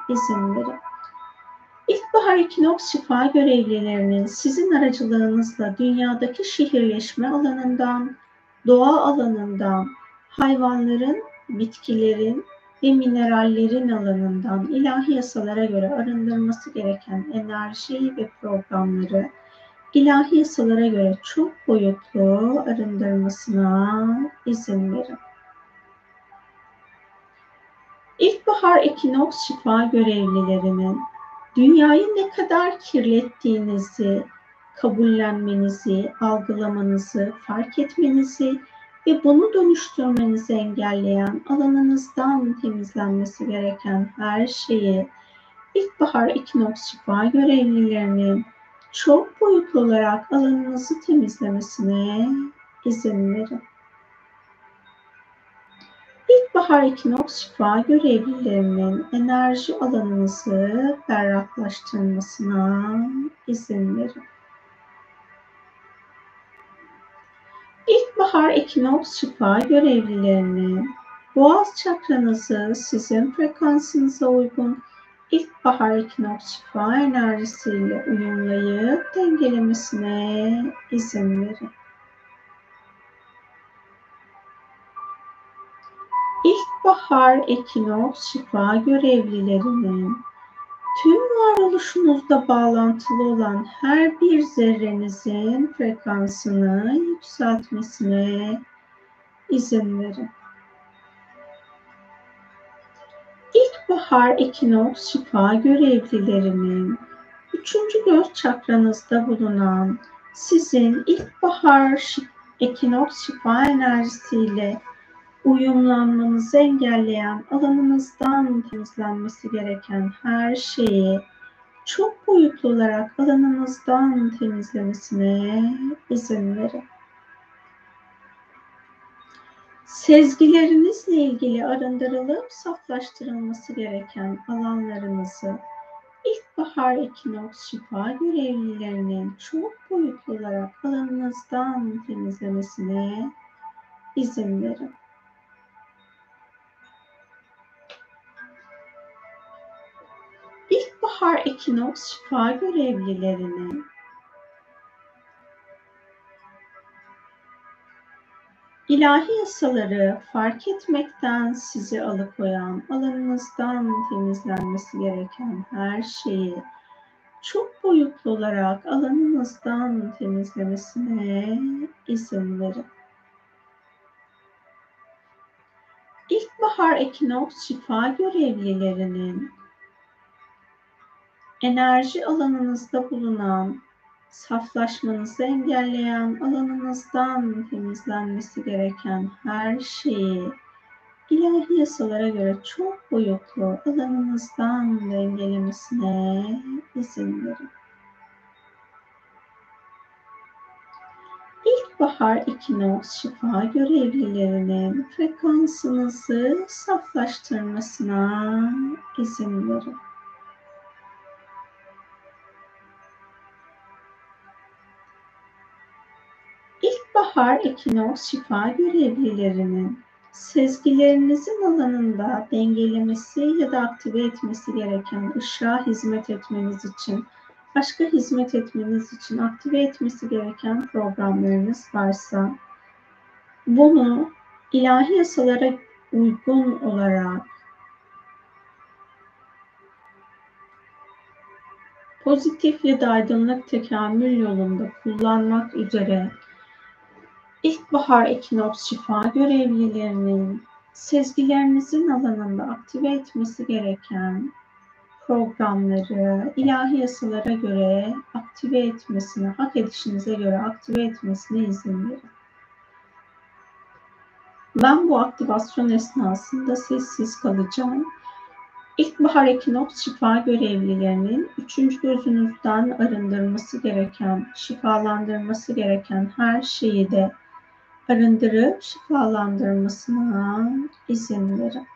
izin verin. İlkbahar ekinoks şifa görevlilerinin sizin aracılığınızla dünyadaki şehirleşme alanından, doğa alanından, hayvanların, bitkilerin ve minerallerin alanından ilahi yasalara göre arındırması gereken enerji ve programları ilahi yasalara göre çok boyutlu arındırmasına izin verin. İlkbahar ekinoks şifa görevlilerinin dünyayı ne kadar kirlettiğinizi, kabullenmenizi, algılamanızı, fark etmenizi ve bunu dönüştürmenizi engelleyen alanınızdan temizlenmesi gereken her şeyi ilkbahar ekinoks şifa görevlilerinin çok boyutlu olarak alanınızı temizlemesine izin verin. İlkbahar ekinoks şifa görevlilerinin enerji alanınızı berraklaştırmasına izin verin. İlkbahar ekinoks şifa görevlilerinin boğaz çakranızı sizin frekansınıza uygun ilkbahar ekinoks şifa enerjisiyle uyumlayıp dengelemesine izin verin. İlkbahar ekinoks şifa görevlilerinin tüm varoluşunuzda bağlantılı olan her bir zerrenizin frekansını yükseltmesine izin verin. İlkbahar ekinoks şifa görevlilerinin üçüncü göz çakranızda bulunan sizin ilkbahar ekinoks şifa enerjisiyle uyumlanmanızı engelleyen alanınızdan temizlenmesi gereken her şeyi çok boyutlu olarak alanınızdan temizlemesine izin verin. Sezgilerinizle ilgili arındırılıp saflaştırılması gereken alanlarınızı ilkbahar ekinoks şifa görevlilerinin çok boyutlu olarak alanınızdan temizlemesine izin verin. İlkbahar ekinoks şifa görevlilerinin ilahi yasaları fark etmekten sizi alıkoyan, alanınızdan temizlenmesi gereken her şeyi çok boyutlu olarak alanınızdan temizlemesine izin verin. İlkbahar ekinoks şifa görevlilerinin enerji alanınızda bulunan, saflaşmanızı engelleyen alanınızdan temizlenmesi gereken her şeyi ilahi yasalara göre çok boyutlu alanınızdan dengelemesine izin verin. İlkbahar ekinoks şifa görevlilerinin frekansınızı saflaştırmasına izin verin. İlkbahar ekinoks şifa görevlilerinin. Sezgilerinizin alanında dengelemesi ya da aktive etmesi gereken ışığa hizmet etmeniz için, başka hizmet etmeniz için aktive etmesi gereken programlarınız varsa bunu ilahi yasalara uygun olarak pozitif ya da aydınlık tekamül yolunda kullanmak üzere İlkbahar ekinoks şifa görevlilerinin sezgilerinizin alanında aktive etmesi gereken programları ilahi yasalara göre aktive etmesine, hak edişinize göre aktive etmesine izin verin. Ben bu aktivasyon esnasında sessiz kalacağım. İlkbahar ekinoks şifa görevlilerinin üçüncü gözünüzden arındırması gereken, şifalandırması gereken her şeyi de arındırıp şifalandırmasına izin verin.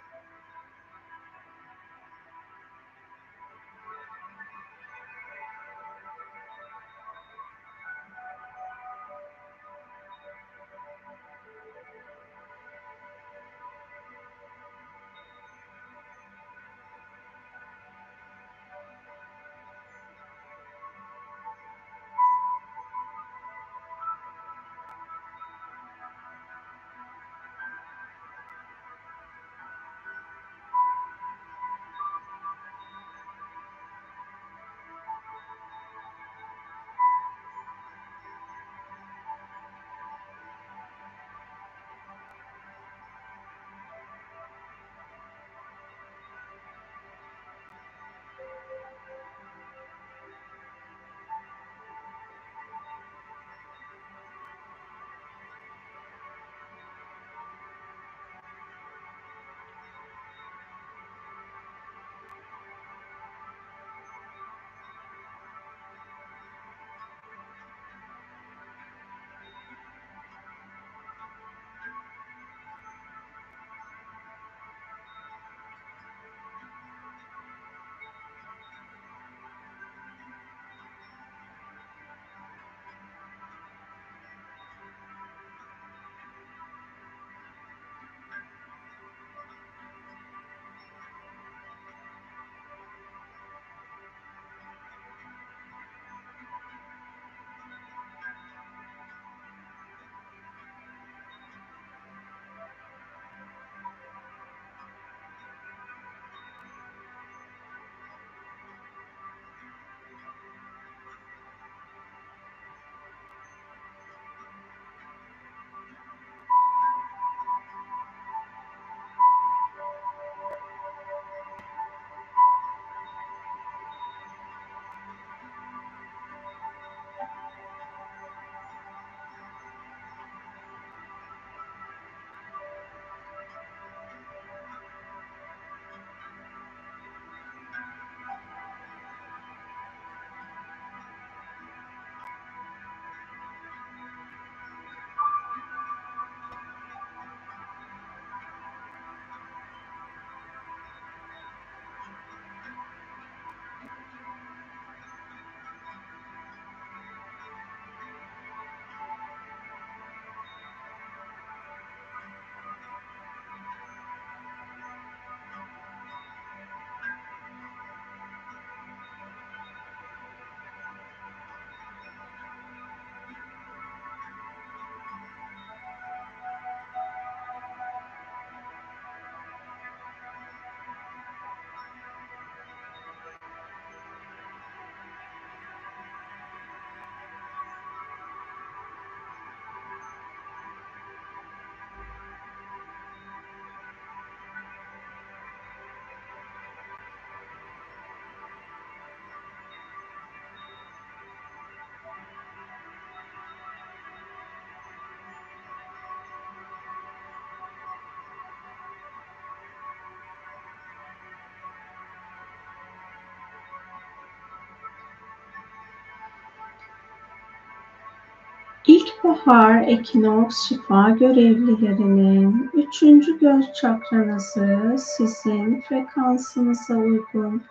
İlkbahar ekinoks şifa görevlilerinin üçüncü göz çakranızı sizin frekansınıza uygun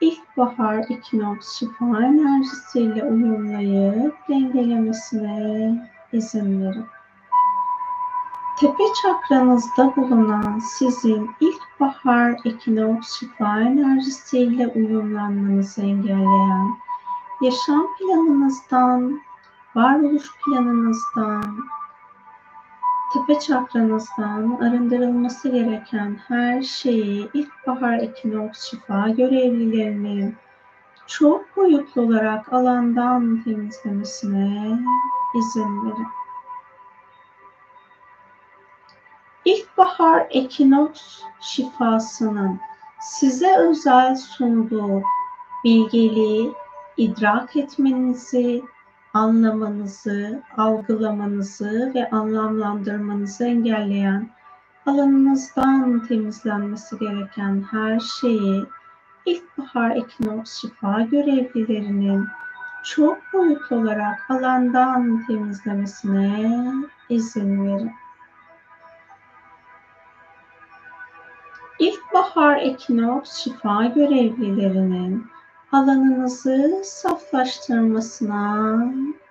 ilkbahar ekinoks şifa enerjisiyle uyumlayıp dengelemesine izin verin. Tepe çakranızda bulunan sizin ilkbahar ekinoks şifa enerjisiyle uyumlanmanızı engelleyen yaşam planınızdan, varoluş planınızdan, tepe çakranızdan arındırılması gereken her şeyi ilkbahar ekinoks şifa görevlilerinin çok boyutlu olarak alandan temizlemesine izin verin. İlkbahar ekinoks şifasının size özel sunduğu bilgeliği idrak etmenizi, anlamanızı, algılamanızı ve anlamlandırmanızı engelleyen alanınızdan temizlenmesi gereken her şeyi ilkbahar ekinoks şifa görevlilerinin çok boyutlu olarak alandan temizlemesine izin verin. İlkbahar ekinoks şifa görevlilerinin alanınızı saflaştırmasına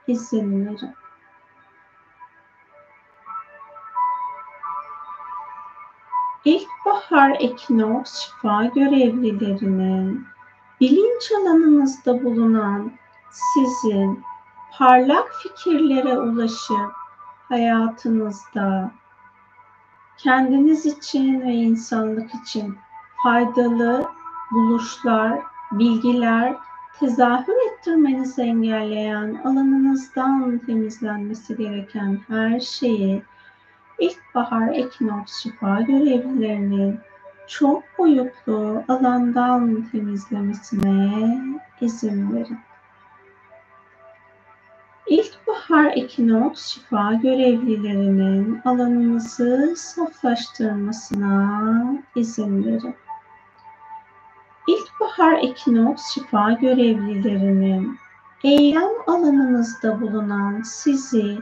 izin verin. İlkbahar ekinoks şifa görevlilerinin bilinç alanınızda bulunan sizin parlak fikirlere ulaşıp hayatınızda kendiniz için ve insanlık için faydalı buluşlar, bilgiler tezahür ettirmenizi engelleyen alanınızdan temizlenmesi gereken her şeyi ilkbahar ekinoks şifa görevlilerinin çok boyutlu alandan temizlemesine izin verin. İlkbahar ekinoks şifa görevlilerinin alanınızı saflaştırmasına izin verin. İlkbahar ekinoks şifa görevlilerinin eylem alanınızda bulunan sizi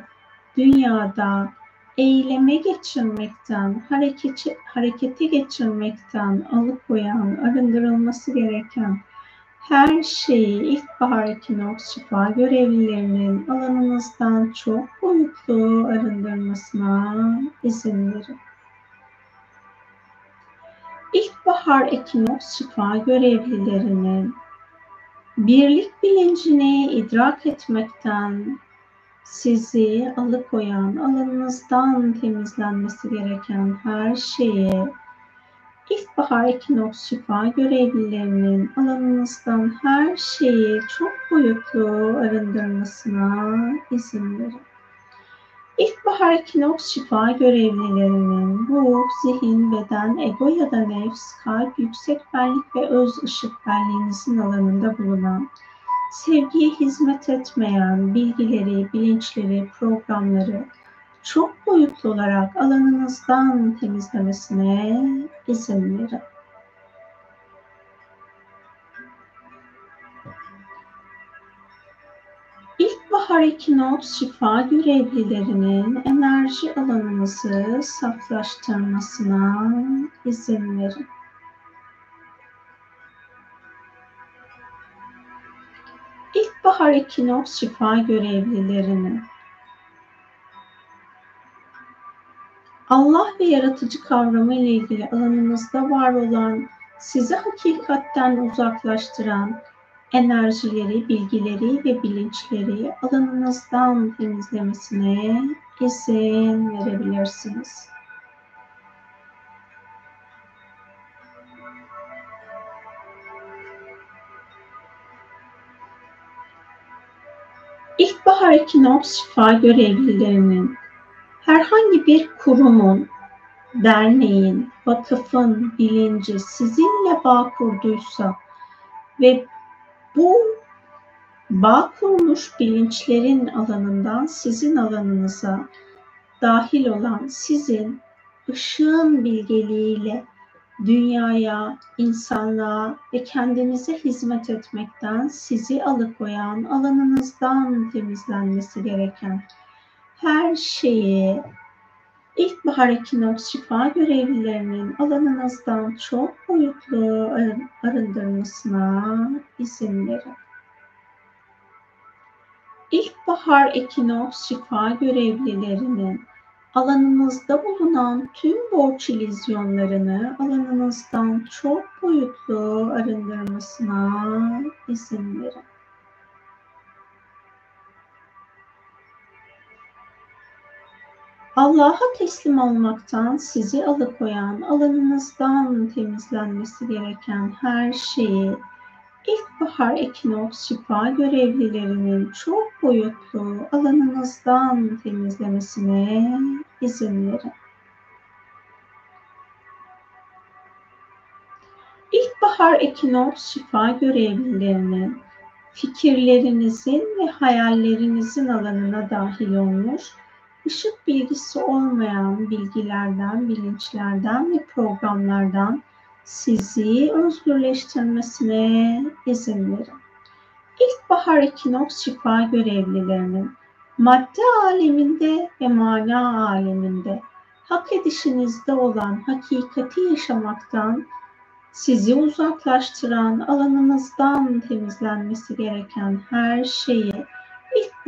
dünyada eyleme geçirmekten, hareketi, harekete geçirmekten alıkoyan, arındırılması gereken her şeyi ilkbahar ekinoks şifa görevlilerinin alanınızdan çok boyutlu arındırmasına izin verin. İlkbahar ekinoks şifa görevlilerinin birlik bilincini idrak etmekten sizi alıkoyan alanınızdan temizlenmesi gereken her şeyi İlkbahar ekinoks şifa görevlilerinin alanınızdan her şeyi çok boyutlu arındırmasına izin verin. İlkbahar ekinoks şifa görevlilerinin ruh, zihin, beden, ego ya da nefs, kalp, yüksek benlik ve öz ışık benliğinizin alanında bulunan, sevgiye hizmet etmeyen bilgileri, bilinçleri, programları, çok boyutlu olarak alanınızdan temizlemesine izin verin. İlkbahar ekinoks şifa görevlilerinin enerji alanınızı saflaştırmasına izin verin. İlkbahar ekinoks şifa görevlilerinin Allah ve yaratıcı kavramı ile ilgili alanınızda var olan, sizi hakikatten uzaklaştıran enerjileri, bilgileri ve bilinçleri alanınızdan temizlemesine izin verebilirsiniz. İlkbahar ekinoks şifa görevlilerinin herhangi bir kurumun, derneğin, vakıfın bilinci sizinle bağ kurduysa ve bu bağ kurmuş bilinçlerin alanından sizin alanınıza dahil olan sizin ışığın bilgeliğiyle dünyaya, insanlığa ve kendinize hizmet etmekten sizi alıkoyan alanınızdan temizlenmesi gereken her şeyi İlkbahar ekinoks şifa görevlilerinin alanınızdan çok boyutlu arındırmasına izin verin. İlkbahar ekinoks şifa görevlilerinin alanınızda bulunan tüm borç ilizyonlarını alanınızdan çok boyutlu arındırmasına izin verin. Allah'a teslim olmaktan sizi alıkoyan, alanınızdan temizlenmesi gereken her şeyi İlkbahar ekinoks şifa görevlilerinin çok boyutlu alanınızdan temizlemesine izin verin. İlkbahar ekinoks şifa görevlilerinin fikirlerinizin ve hayallerinizin alanına dahil olmuş ışık bilgisi olmayan bilgilerden, bilinçlerden ve programlardan sizi özgürleştirmesine izin verin. İlkbahar ekinoks şifa görevlilerinin madde aleminde ve mana aleminde hak edişinizde olan hakikati yaşamaktan sizi uzaklaştıran alanınızdan temizlenmesi gereken her şeyi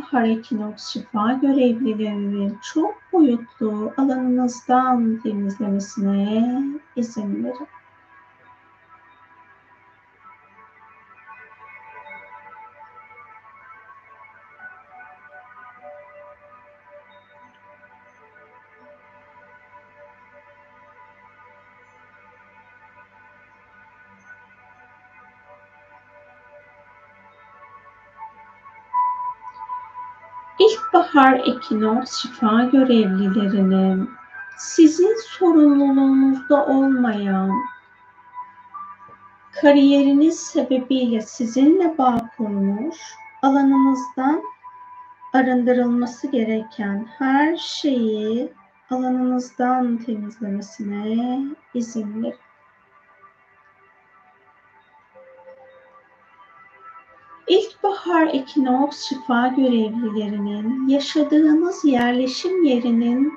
İlkbahar ekinoks şifa görevlilerinin çok boyutlu alanınızdan temizlemesine izin verin. İlkbahar ekinoks şifa görevlilerinin sizin sorumluluğunuzda olmayan kariyeriniz sebebiyle sizinle bağ kurmuş, alanınızdan arındırılması gereken her şeyi alanınızdan temizlemesine izin verin. İlkbahar ekinoks şifa görevlilerinin yaşadığınız yerleşim yerinin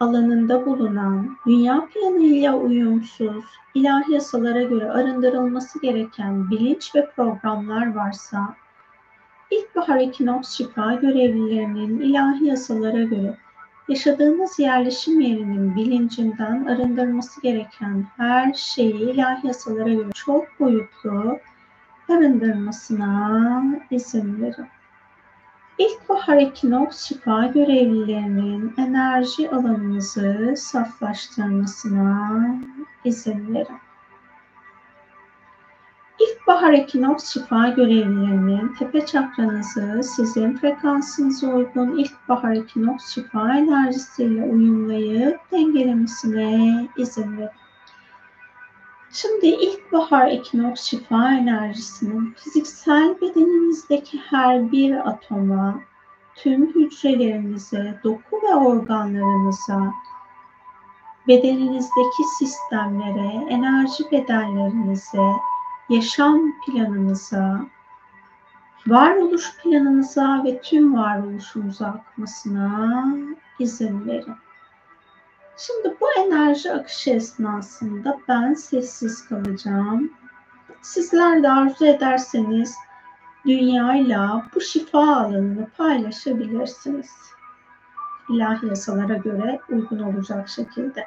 alanında bulunan dünya planıyla uyumsuz, ilahi yasalara göre arındırılması gereken bilinç ve programlar varsa, İlkbahar ekinoks şifa görevlilerinin ilahi yasalara göre yaşadığınız yerleşim yerinin bilincinden arındırması gereken her şeyi ilahi yasalara göre çok boyutlu arındırmasına izin verin. İlkbahar ekinoks şifa görevlilerinin enerji alanınızı saflaştırmasına izin verin. İlkbahar ekinoks şifa görevlilerinin tepe çakranızı sizin frekansınıza uygun ilkbahar ekinoks şifa enerjisiyle uyumlayıp dengelemesine izin verin. Şimdi ilkbahar ekinoks şifa enerjisinin fiziksel bedeninizdeki her bir atoma, tüm hücrelerinize, doku ve organlarınıza, bedeninizdeki sistemlere, enerji bedenlerinize, yaşam planınıza, varoluş planınıza ve tüm varoluşunuza akmasına izin verin. Şimdi bu enerji akışı esnasında ben sessiz kalacağım. Sizler de arzu ederseniz dünyayla bu şifa alanını paylaşabilirsiniz. İlahi yasalara göre uygun olacak şekilde.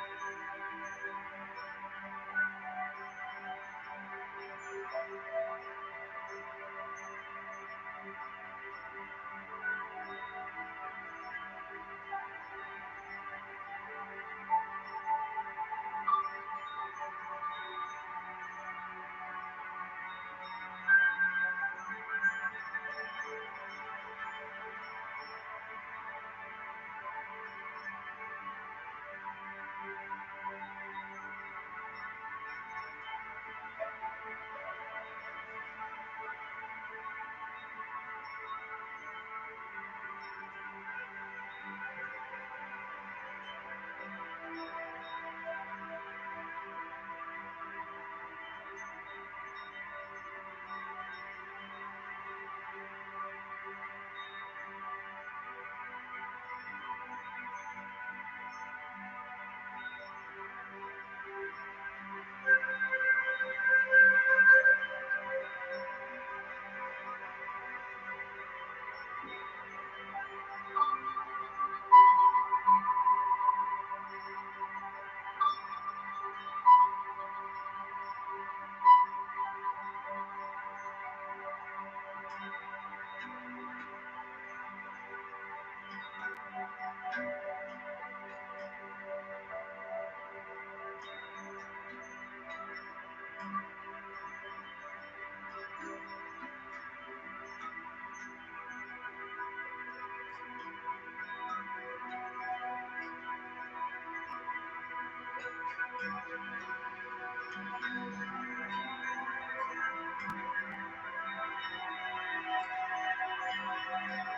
Thank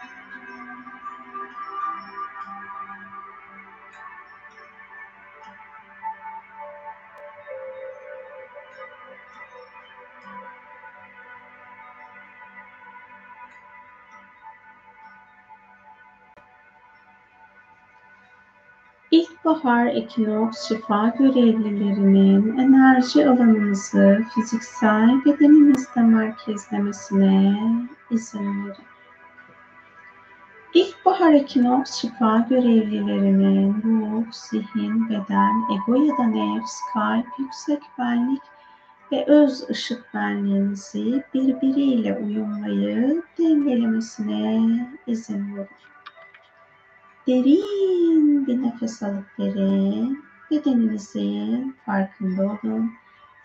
you. İlkbahar ekinoks şifa görevlilerinin enerji alanınızı fiziksel bedeninizde merkezlemesine izin verin. İlkbahar ekinoks şifa görevlilerinin ruh, zihin, beden, ego ya da nefs, kalp, yüksek benlik ve öz ışık benliğinizi birbiriyle uyumlayıp dengelemesine izin verin. Derin bir nefes alıp verin. Bedeninizin farkında olun.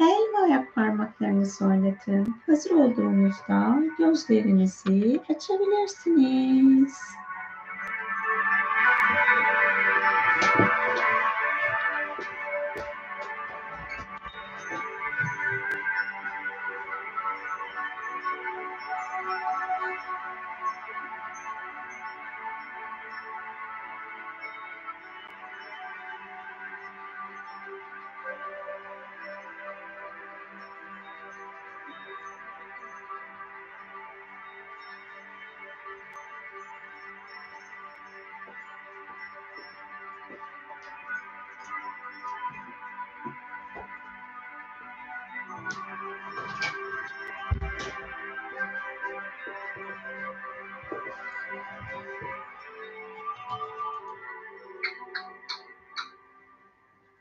El ve ayak parmaklarınızı oynatın. Hazır olduğunuzda gözlerinizi açabilirsiniz.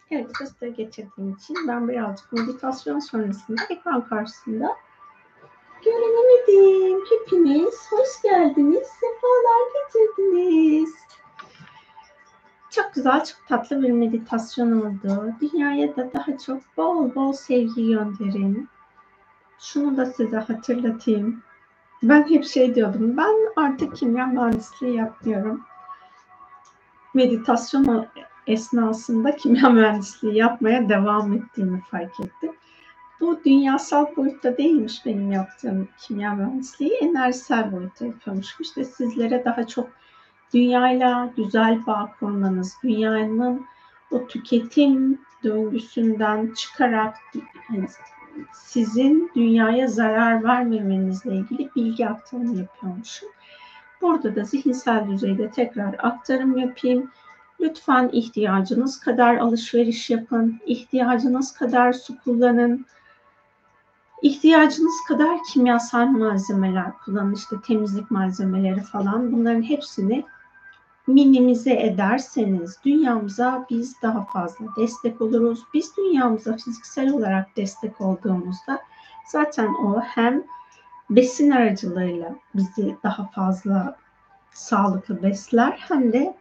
Hızlı geçirdiğim için ben birazcık meditasyon sonrasında ekran karşısında göremedim. Hepiniz hoş geldiniz, sefalar getirdiniz. Çok güzel, çok tatlı bir meditasyon oldu. Dünyaya da daha çok bol bol sevgi gönderin. Şunu da size hatırlatayım. Ben hep şey diyordum, ben artık kimya mühendisliği yapmıyorum. Meditasyon esnasında kimya mühendisliği yapmaya devam ettiğimi fark ettim. Bu dünyasal boyutta değilmiş benim yaptığım kimya mühendisliği, enerjisel boyutta yapıyormuşum. İşte sizlere daha çok dünyayla güzel bağ kurmanız, dünyanın o tüketim döngüsünden çıkarak hani sizin dünyaya zarar vermemenizle ilgili bilgi aktarımı yapıyormuşum. Burada da zihinsel düzeyde tekrar aktarım yapayım. Lütfen ihtiyacınız kadar alışveriş yapın, ihtiyacınız kadar su kullanın, ihtiyacınız kadar kimyasal malzemeler kullanın, işte temizlik malzemeleri falan bunların hepsini minimize ederseniz dünyamıza biz daha fazla destek oluruz. Biz dünyamıza fiziksel olarak destek olduğumuzda zaten o hem besin aracılığıyla bizi daha fazla sağlıklı besler hem de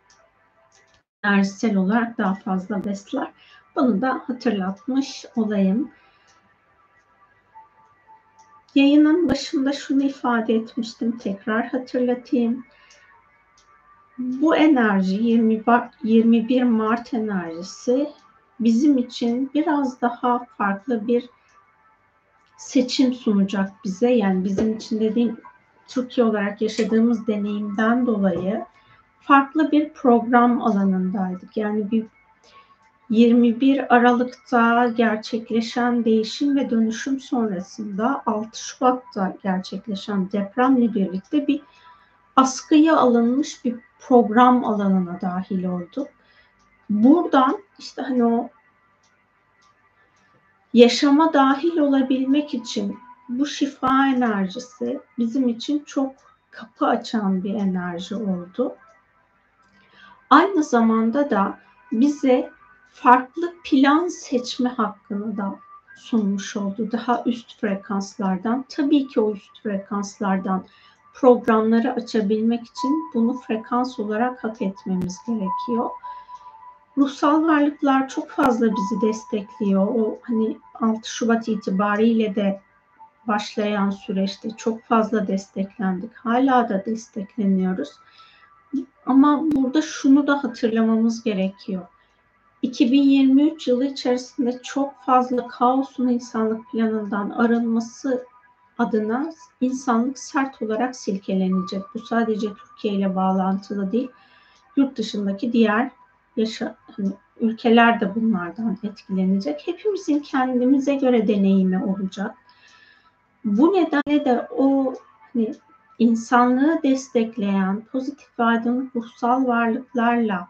enerjisel olarak daha fazla besler. Bunu da hatırlatmış olayım. Yayının başında şunu ifade etmiştim. Tekrar hatırlatayım. Bu enerji 21 Mart enerjisi bizim için biraz daha farklı bir seçim sunacak bize. Yani bizim için dediğim Türkiye olarak yaşadığımız deneyimden dolayı farklı bir program alanındaydık. Yani bir 21 Aralık'ta gerçekleşen değişim ve dönüşüm sonrasında 6 Şubat'ta gerçekleşen depremle birlikte bir askıya alınmış bir program alanına dahil olduk. Buradan işte hani o yaşama dahil olabilmek için bu şifa enerjisi bizim için çok kapı açan bir enerji oldu. Aynı zamanda da bize farklı plan seçme hakkını da sunmuş oldu. Daha üst frekanslardan, tabii ki o üst frekanslardan programları açabilmek için bunu frekans olarak hak etmemiz gerekiyor. ruhsal varlıklar çok fazla bizi destekliyor. O hani 6 Şubat itibariyle de başlayan süreçte çok fazla desteklendik. Hala da destekleniyoruz. Ama burada şunu da hatırlamamız gerekiyor. 2023 yılı içerisinde çok fazla kaosun insanlık planından arınması adına insanlık sert olarak silkelenecek. Bu sadece Türkiye ile bağlantılı değil. Yurt dışındaki diğer yaşa, hani ülkeler de bunlardan etkilenecek. Hepimizin kendimize göre deneyimi olacak. Bu nedenle de o hani insanlığı destekleyen pozitif ve aydınlık ruhsal varlıklarla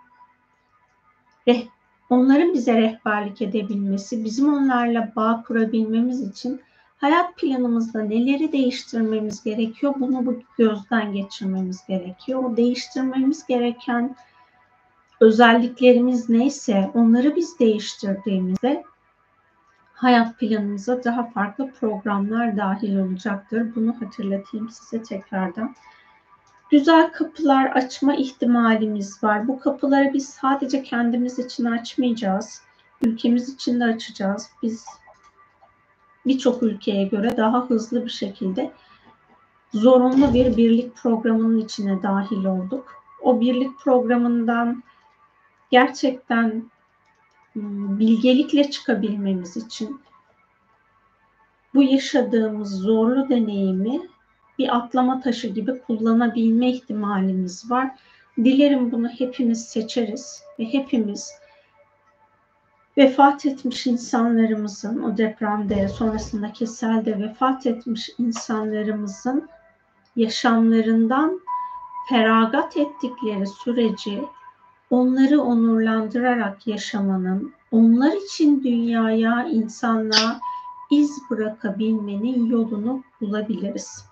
reh, onların bize rehberlik edebilmesi, bizim onlarla bağ kurabilmemiz için hayat planımızda neleri değiştirmemiz gerekiyor? Bunu bu gözden geçirmemiz gerekiyor. O değiştirmemiz gereken özelliklerimiz neyse onları biz değiştirdiğimizde hayat planımıza daha farklı programlar dahil olacaktır. Bunu hatırlatayım size tekrardan. Güzel kapılar açma ihtimalimiz var. Bu kapıları biz sadece kendimiz için açmayacağız. Ülkemiz için de açacağız. Biz birçok ülkeye göre daha hızlı bir şekilde zorunlu bir birlik programının içine dahil olduk. O birlik programından gerçekten bilgelikle çıkabilmemiz için bu yaşadığımız zorlu deneyimi bir atlama taşı gibi kullanabilme ihtimalimiz var. Dilerim bunu hepimiz seçeriz ve hepimiz vefat etmiş insanlarımızın o depremde sonrasında selde vefat etmiş insanlarımızın yaşamlarından feragat ettikleri süreci onları onurlandırarak yaşamanın, onlar için dünyaya, insanlığa iz bırakabilmenin yolunu bulabiliriz.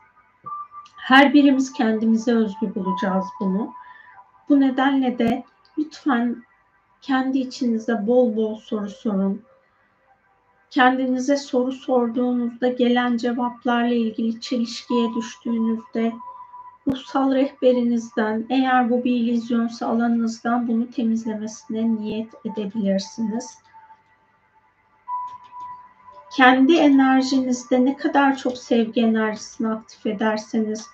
Her birimiz kendimize özgü bulacağız bunu. Bu nedenle de lütfen kendi içinizde bol bol soru sorun. Kendinize soru sorduğunuzda gelen cevaplarla ilgili çelişkiye düştüğünüzde ruhsal rehberinizden eğer bu bir illüzyonsa alanınızdan bunu temizlemesine niyet edebilirsiniz. Kendi enerjinizde ne kadar çok sevgi enerjisini aktif ederseniz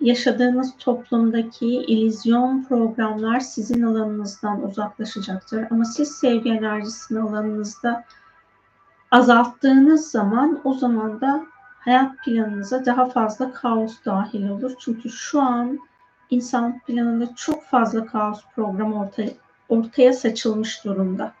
yaşadığınız toplumdaki illüzyon programlar sizin alanınızdan uzaklaşacaktır. Ama siz sevgi enerjisini alanınızda azalttığınız zaman o zaman da hayat planınıza daha fazla kaos dahil olur. Çünkü şu an insan planında çok fazla kaos programı ortaya, ortaya saçılmış durumda.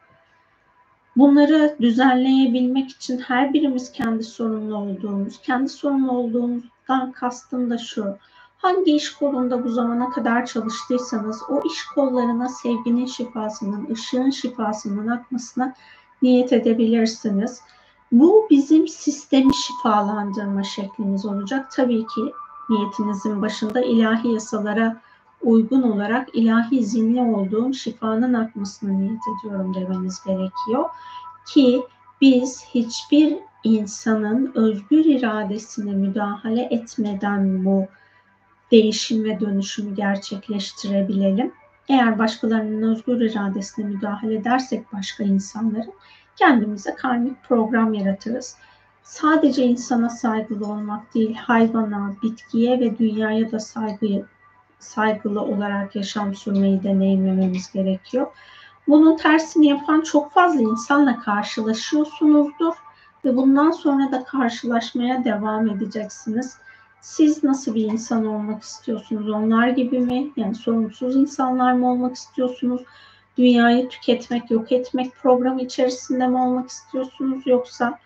Bunları düzenleyebilmek için her birimiz kendi sorumlu olduğumuz, kendi sorumlu olduğumuzdan kastım da şu. Hangi iş kolunda bu zamana kadar çalıştıysanız o iş kollarına sevginin şifasının, ışığın şifasının akmasına niyet edebilirsiniz. Bu bizim sistemi şifalandırma şeklimiz olacak. Tabii ki niyetinizin başında ilahi yasalara uygun olarak ilahi izinli olduğum şifanın akmasına niyet ediyorum demeniz gerekiyor. Ki biz hiçbir insanın özgür iradesine müdahale etmeden bu değişim ve dönüşümü gerçekleştirebilelim. Eğer başkalarının özgür iradesine müdahale edersek başka insanların kendimize karmik program yaratırız. Sadece insana saygılı olmak değil, hayvana, bitkiye ve dünyaya da saygı, saygılı olarak yaşam sürmeyi deneyimlememiz gerekiyor. Bunun tersini yapan çok fazla insanla karşılaşıyorsunuzdur ve bundan sonra da karşılaşmaya devam edeceksiniz. Siz nasıl bir insan olmak istiyorsunuz? Onlar gibi mi? Yani sorumsuz insanlar mı olmak istiyorsunuz? Dünyayı tüketmek, yok etmek programı içerisinde mi olmak istiyorsunuz? Yoksa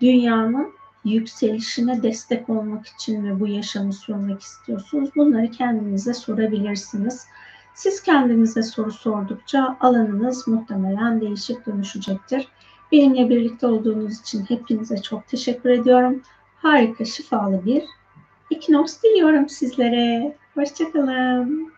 dünyanın yükselişine destek olmak için mi bu yaşamı sürmek istiyorsunuz? Bunları kendinize sorabilirsiniz. Siz kendinize soru sordukça alanınız muhtemelen değişik dönüşecektir. Benimle birlikte olduğunuz için hepinize çok teşekkür ediyorum. Harika, şifalı bir Ekinoks diliyorum sizlere. Hoşçakalın.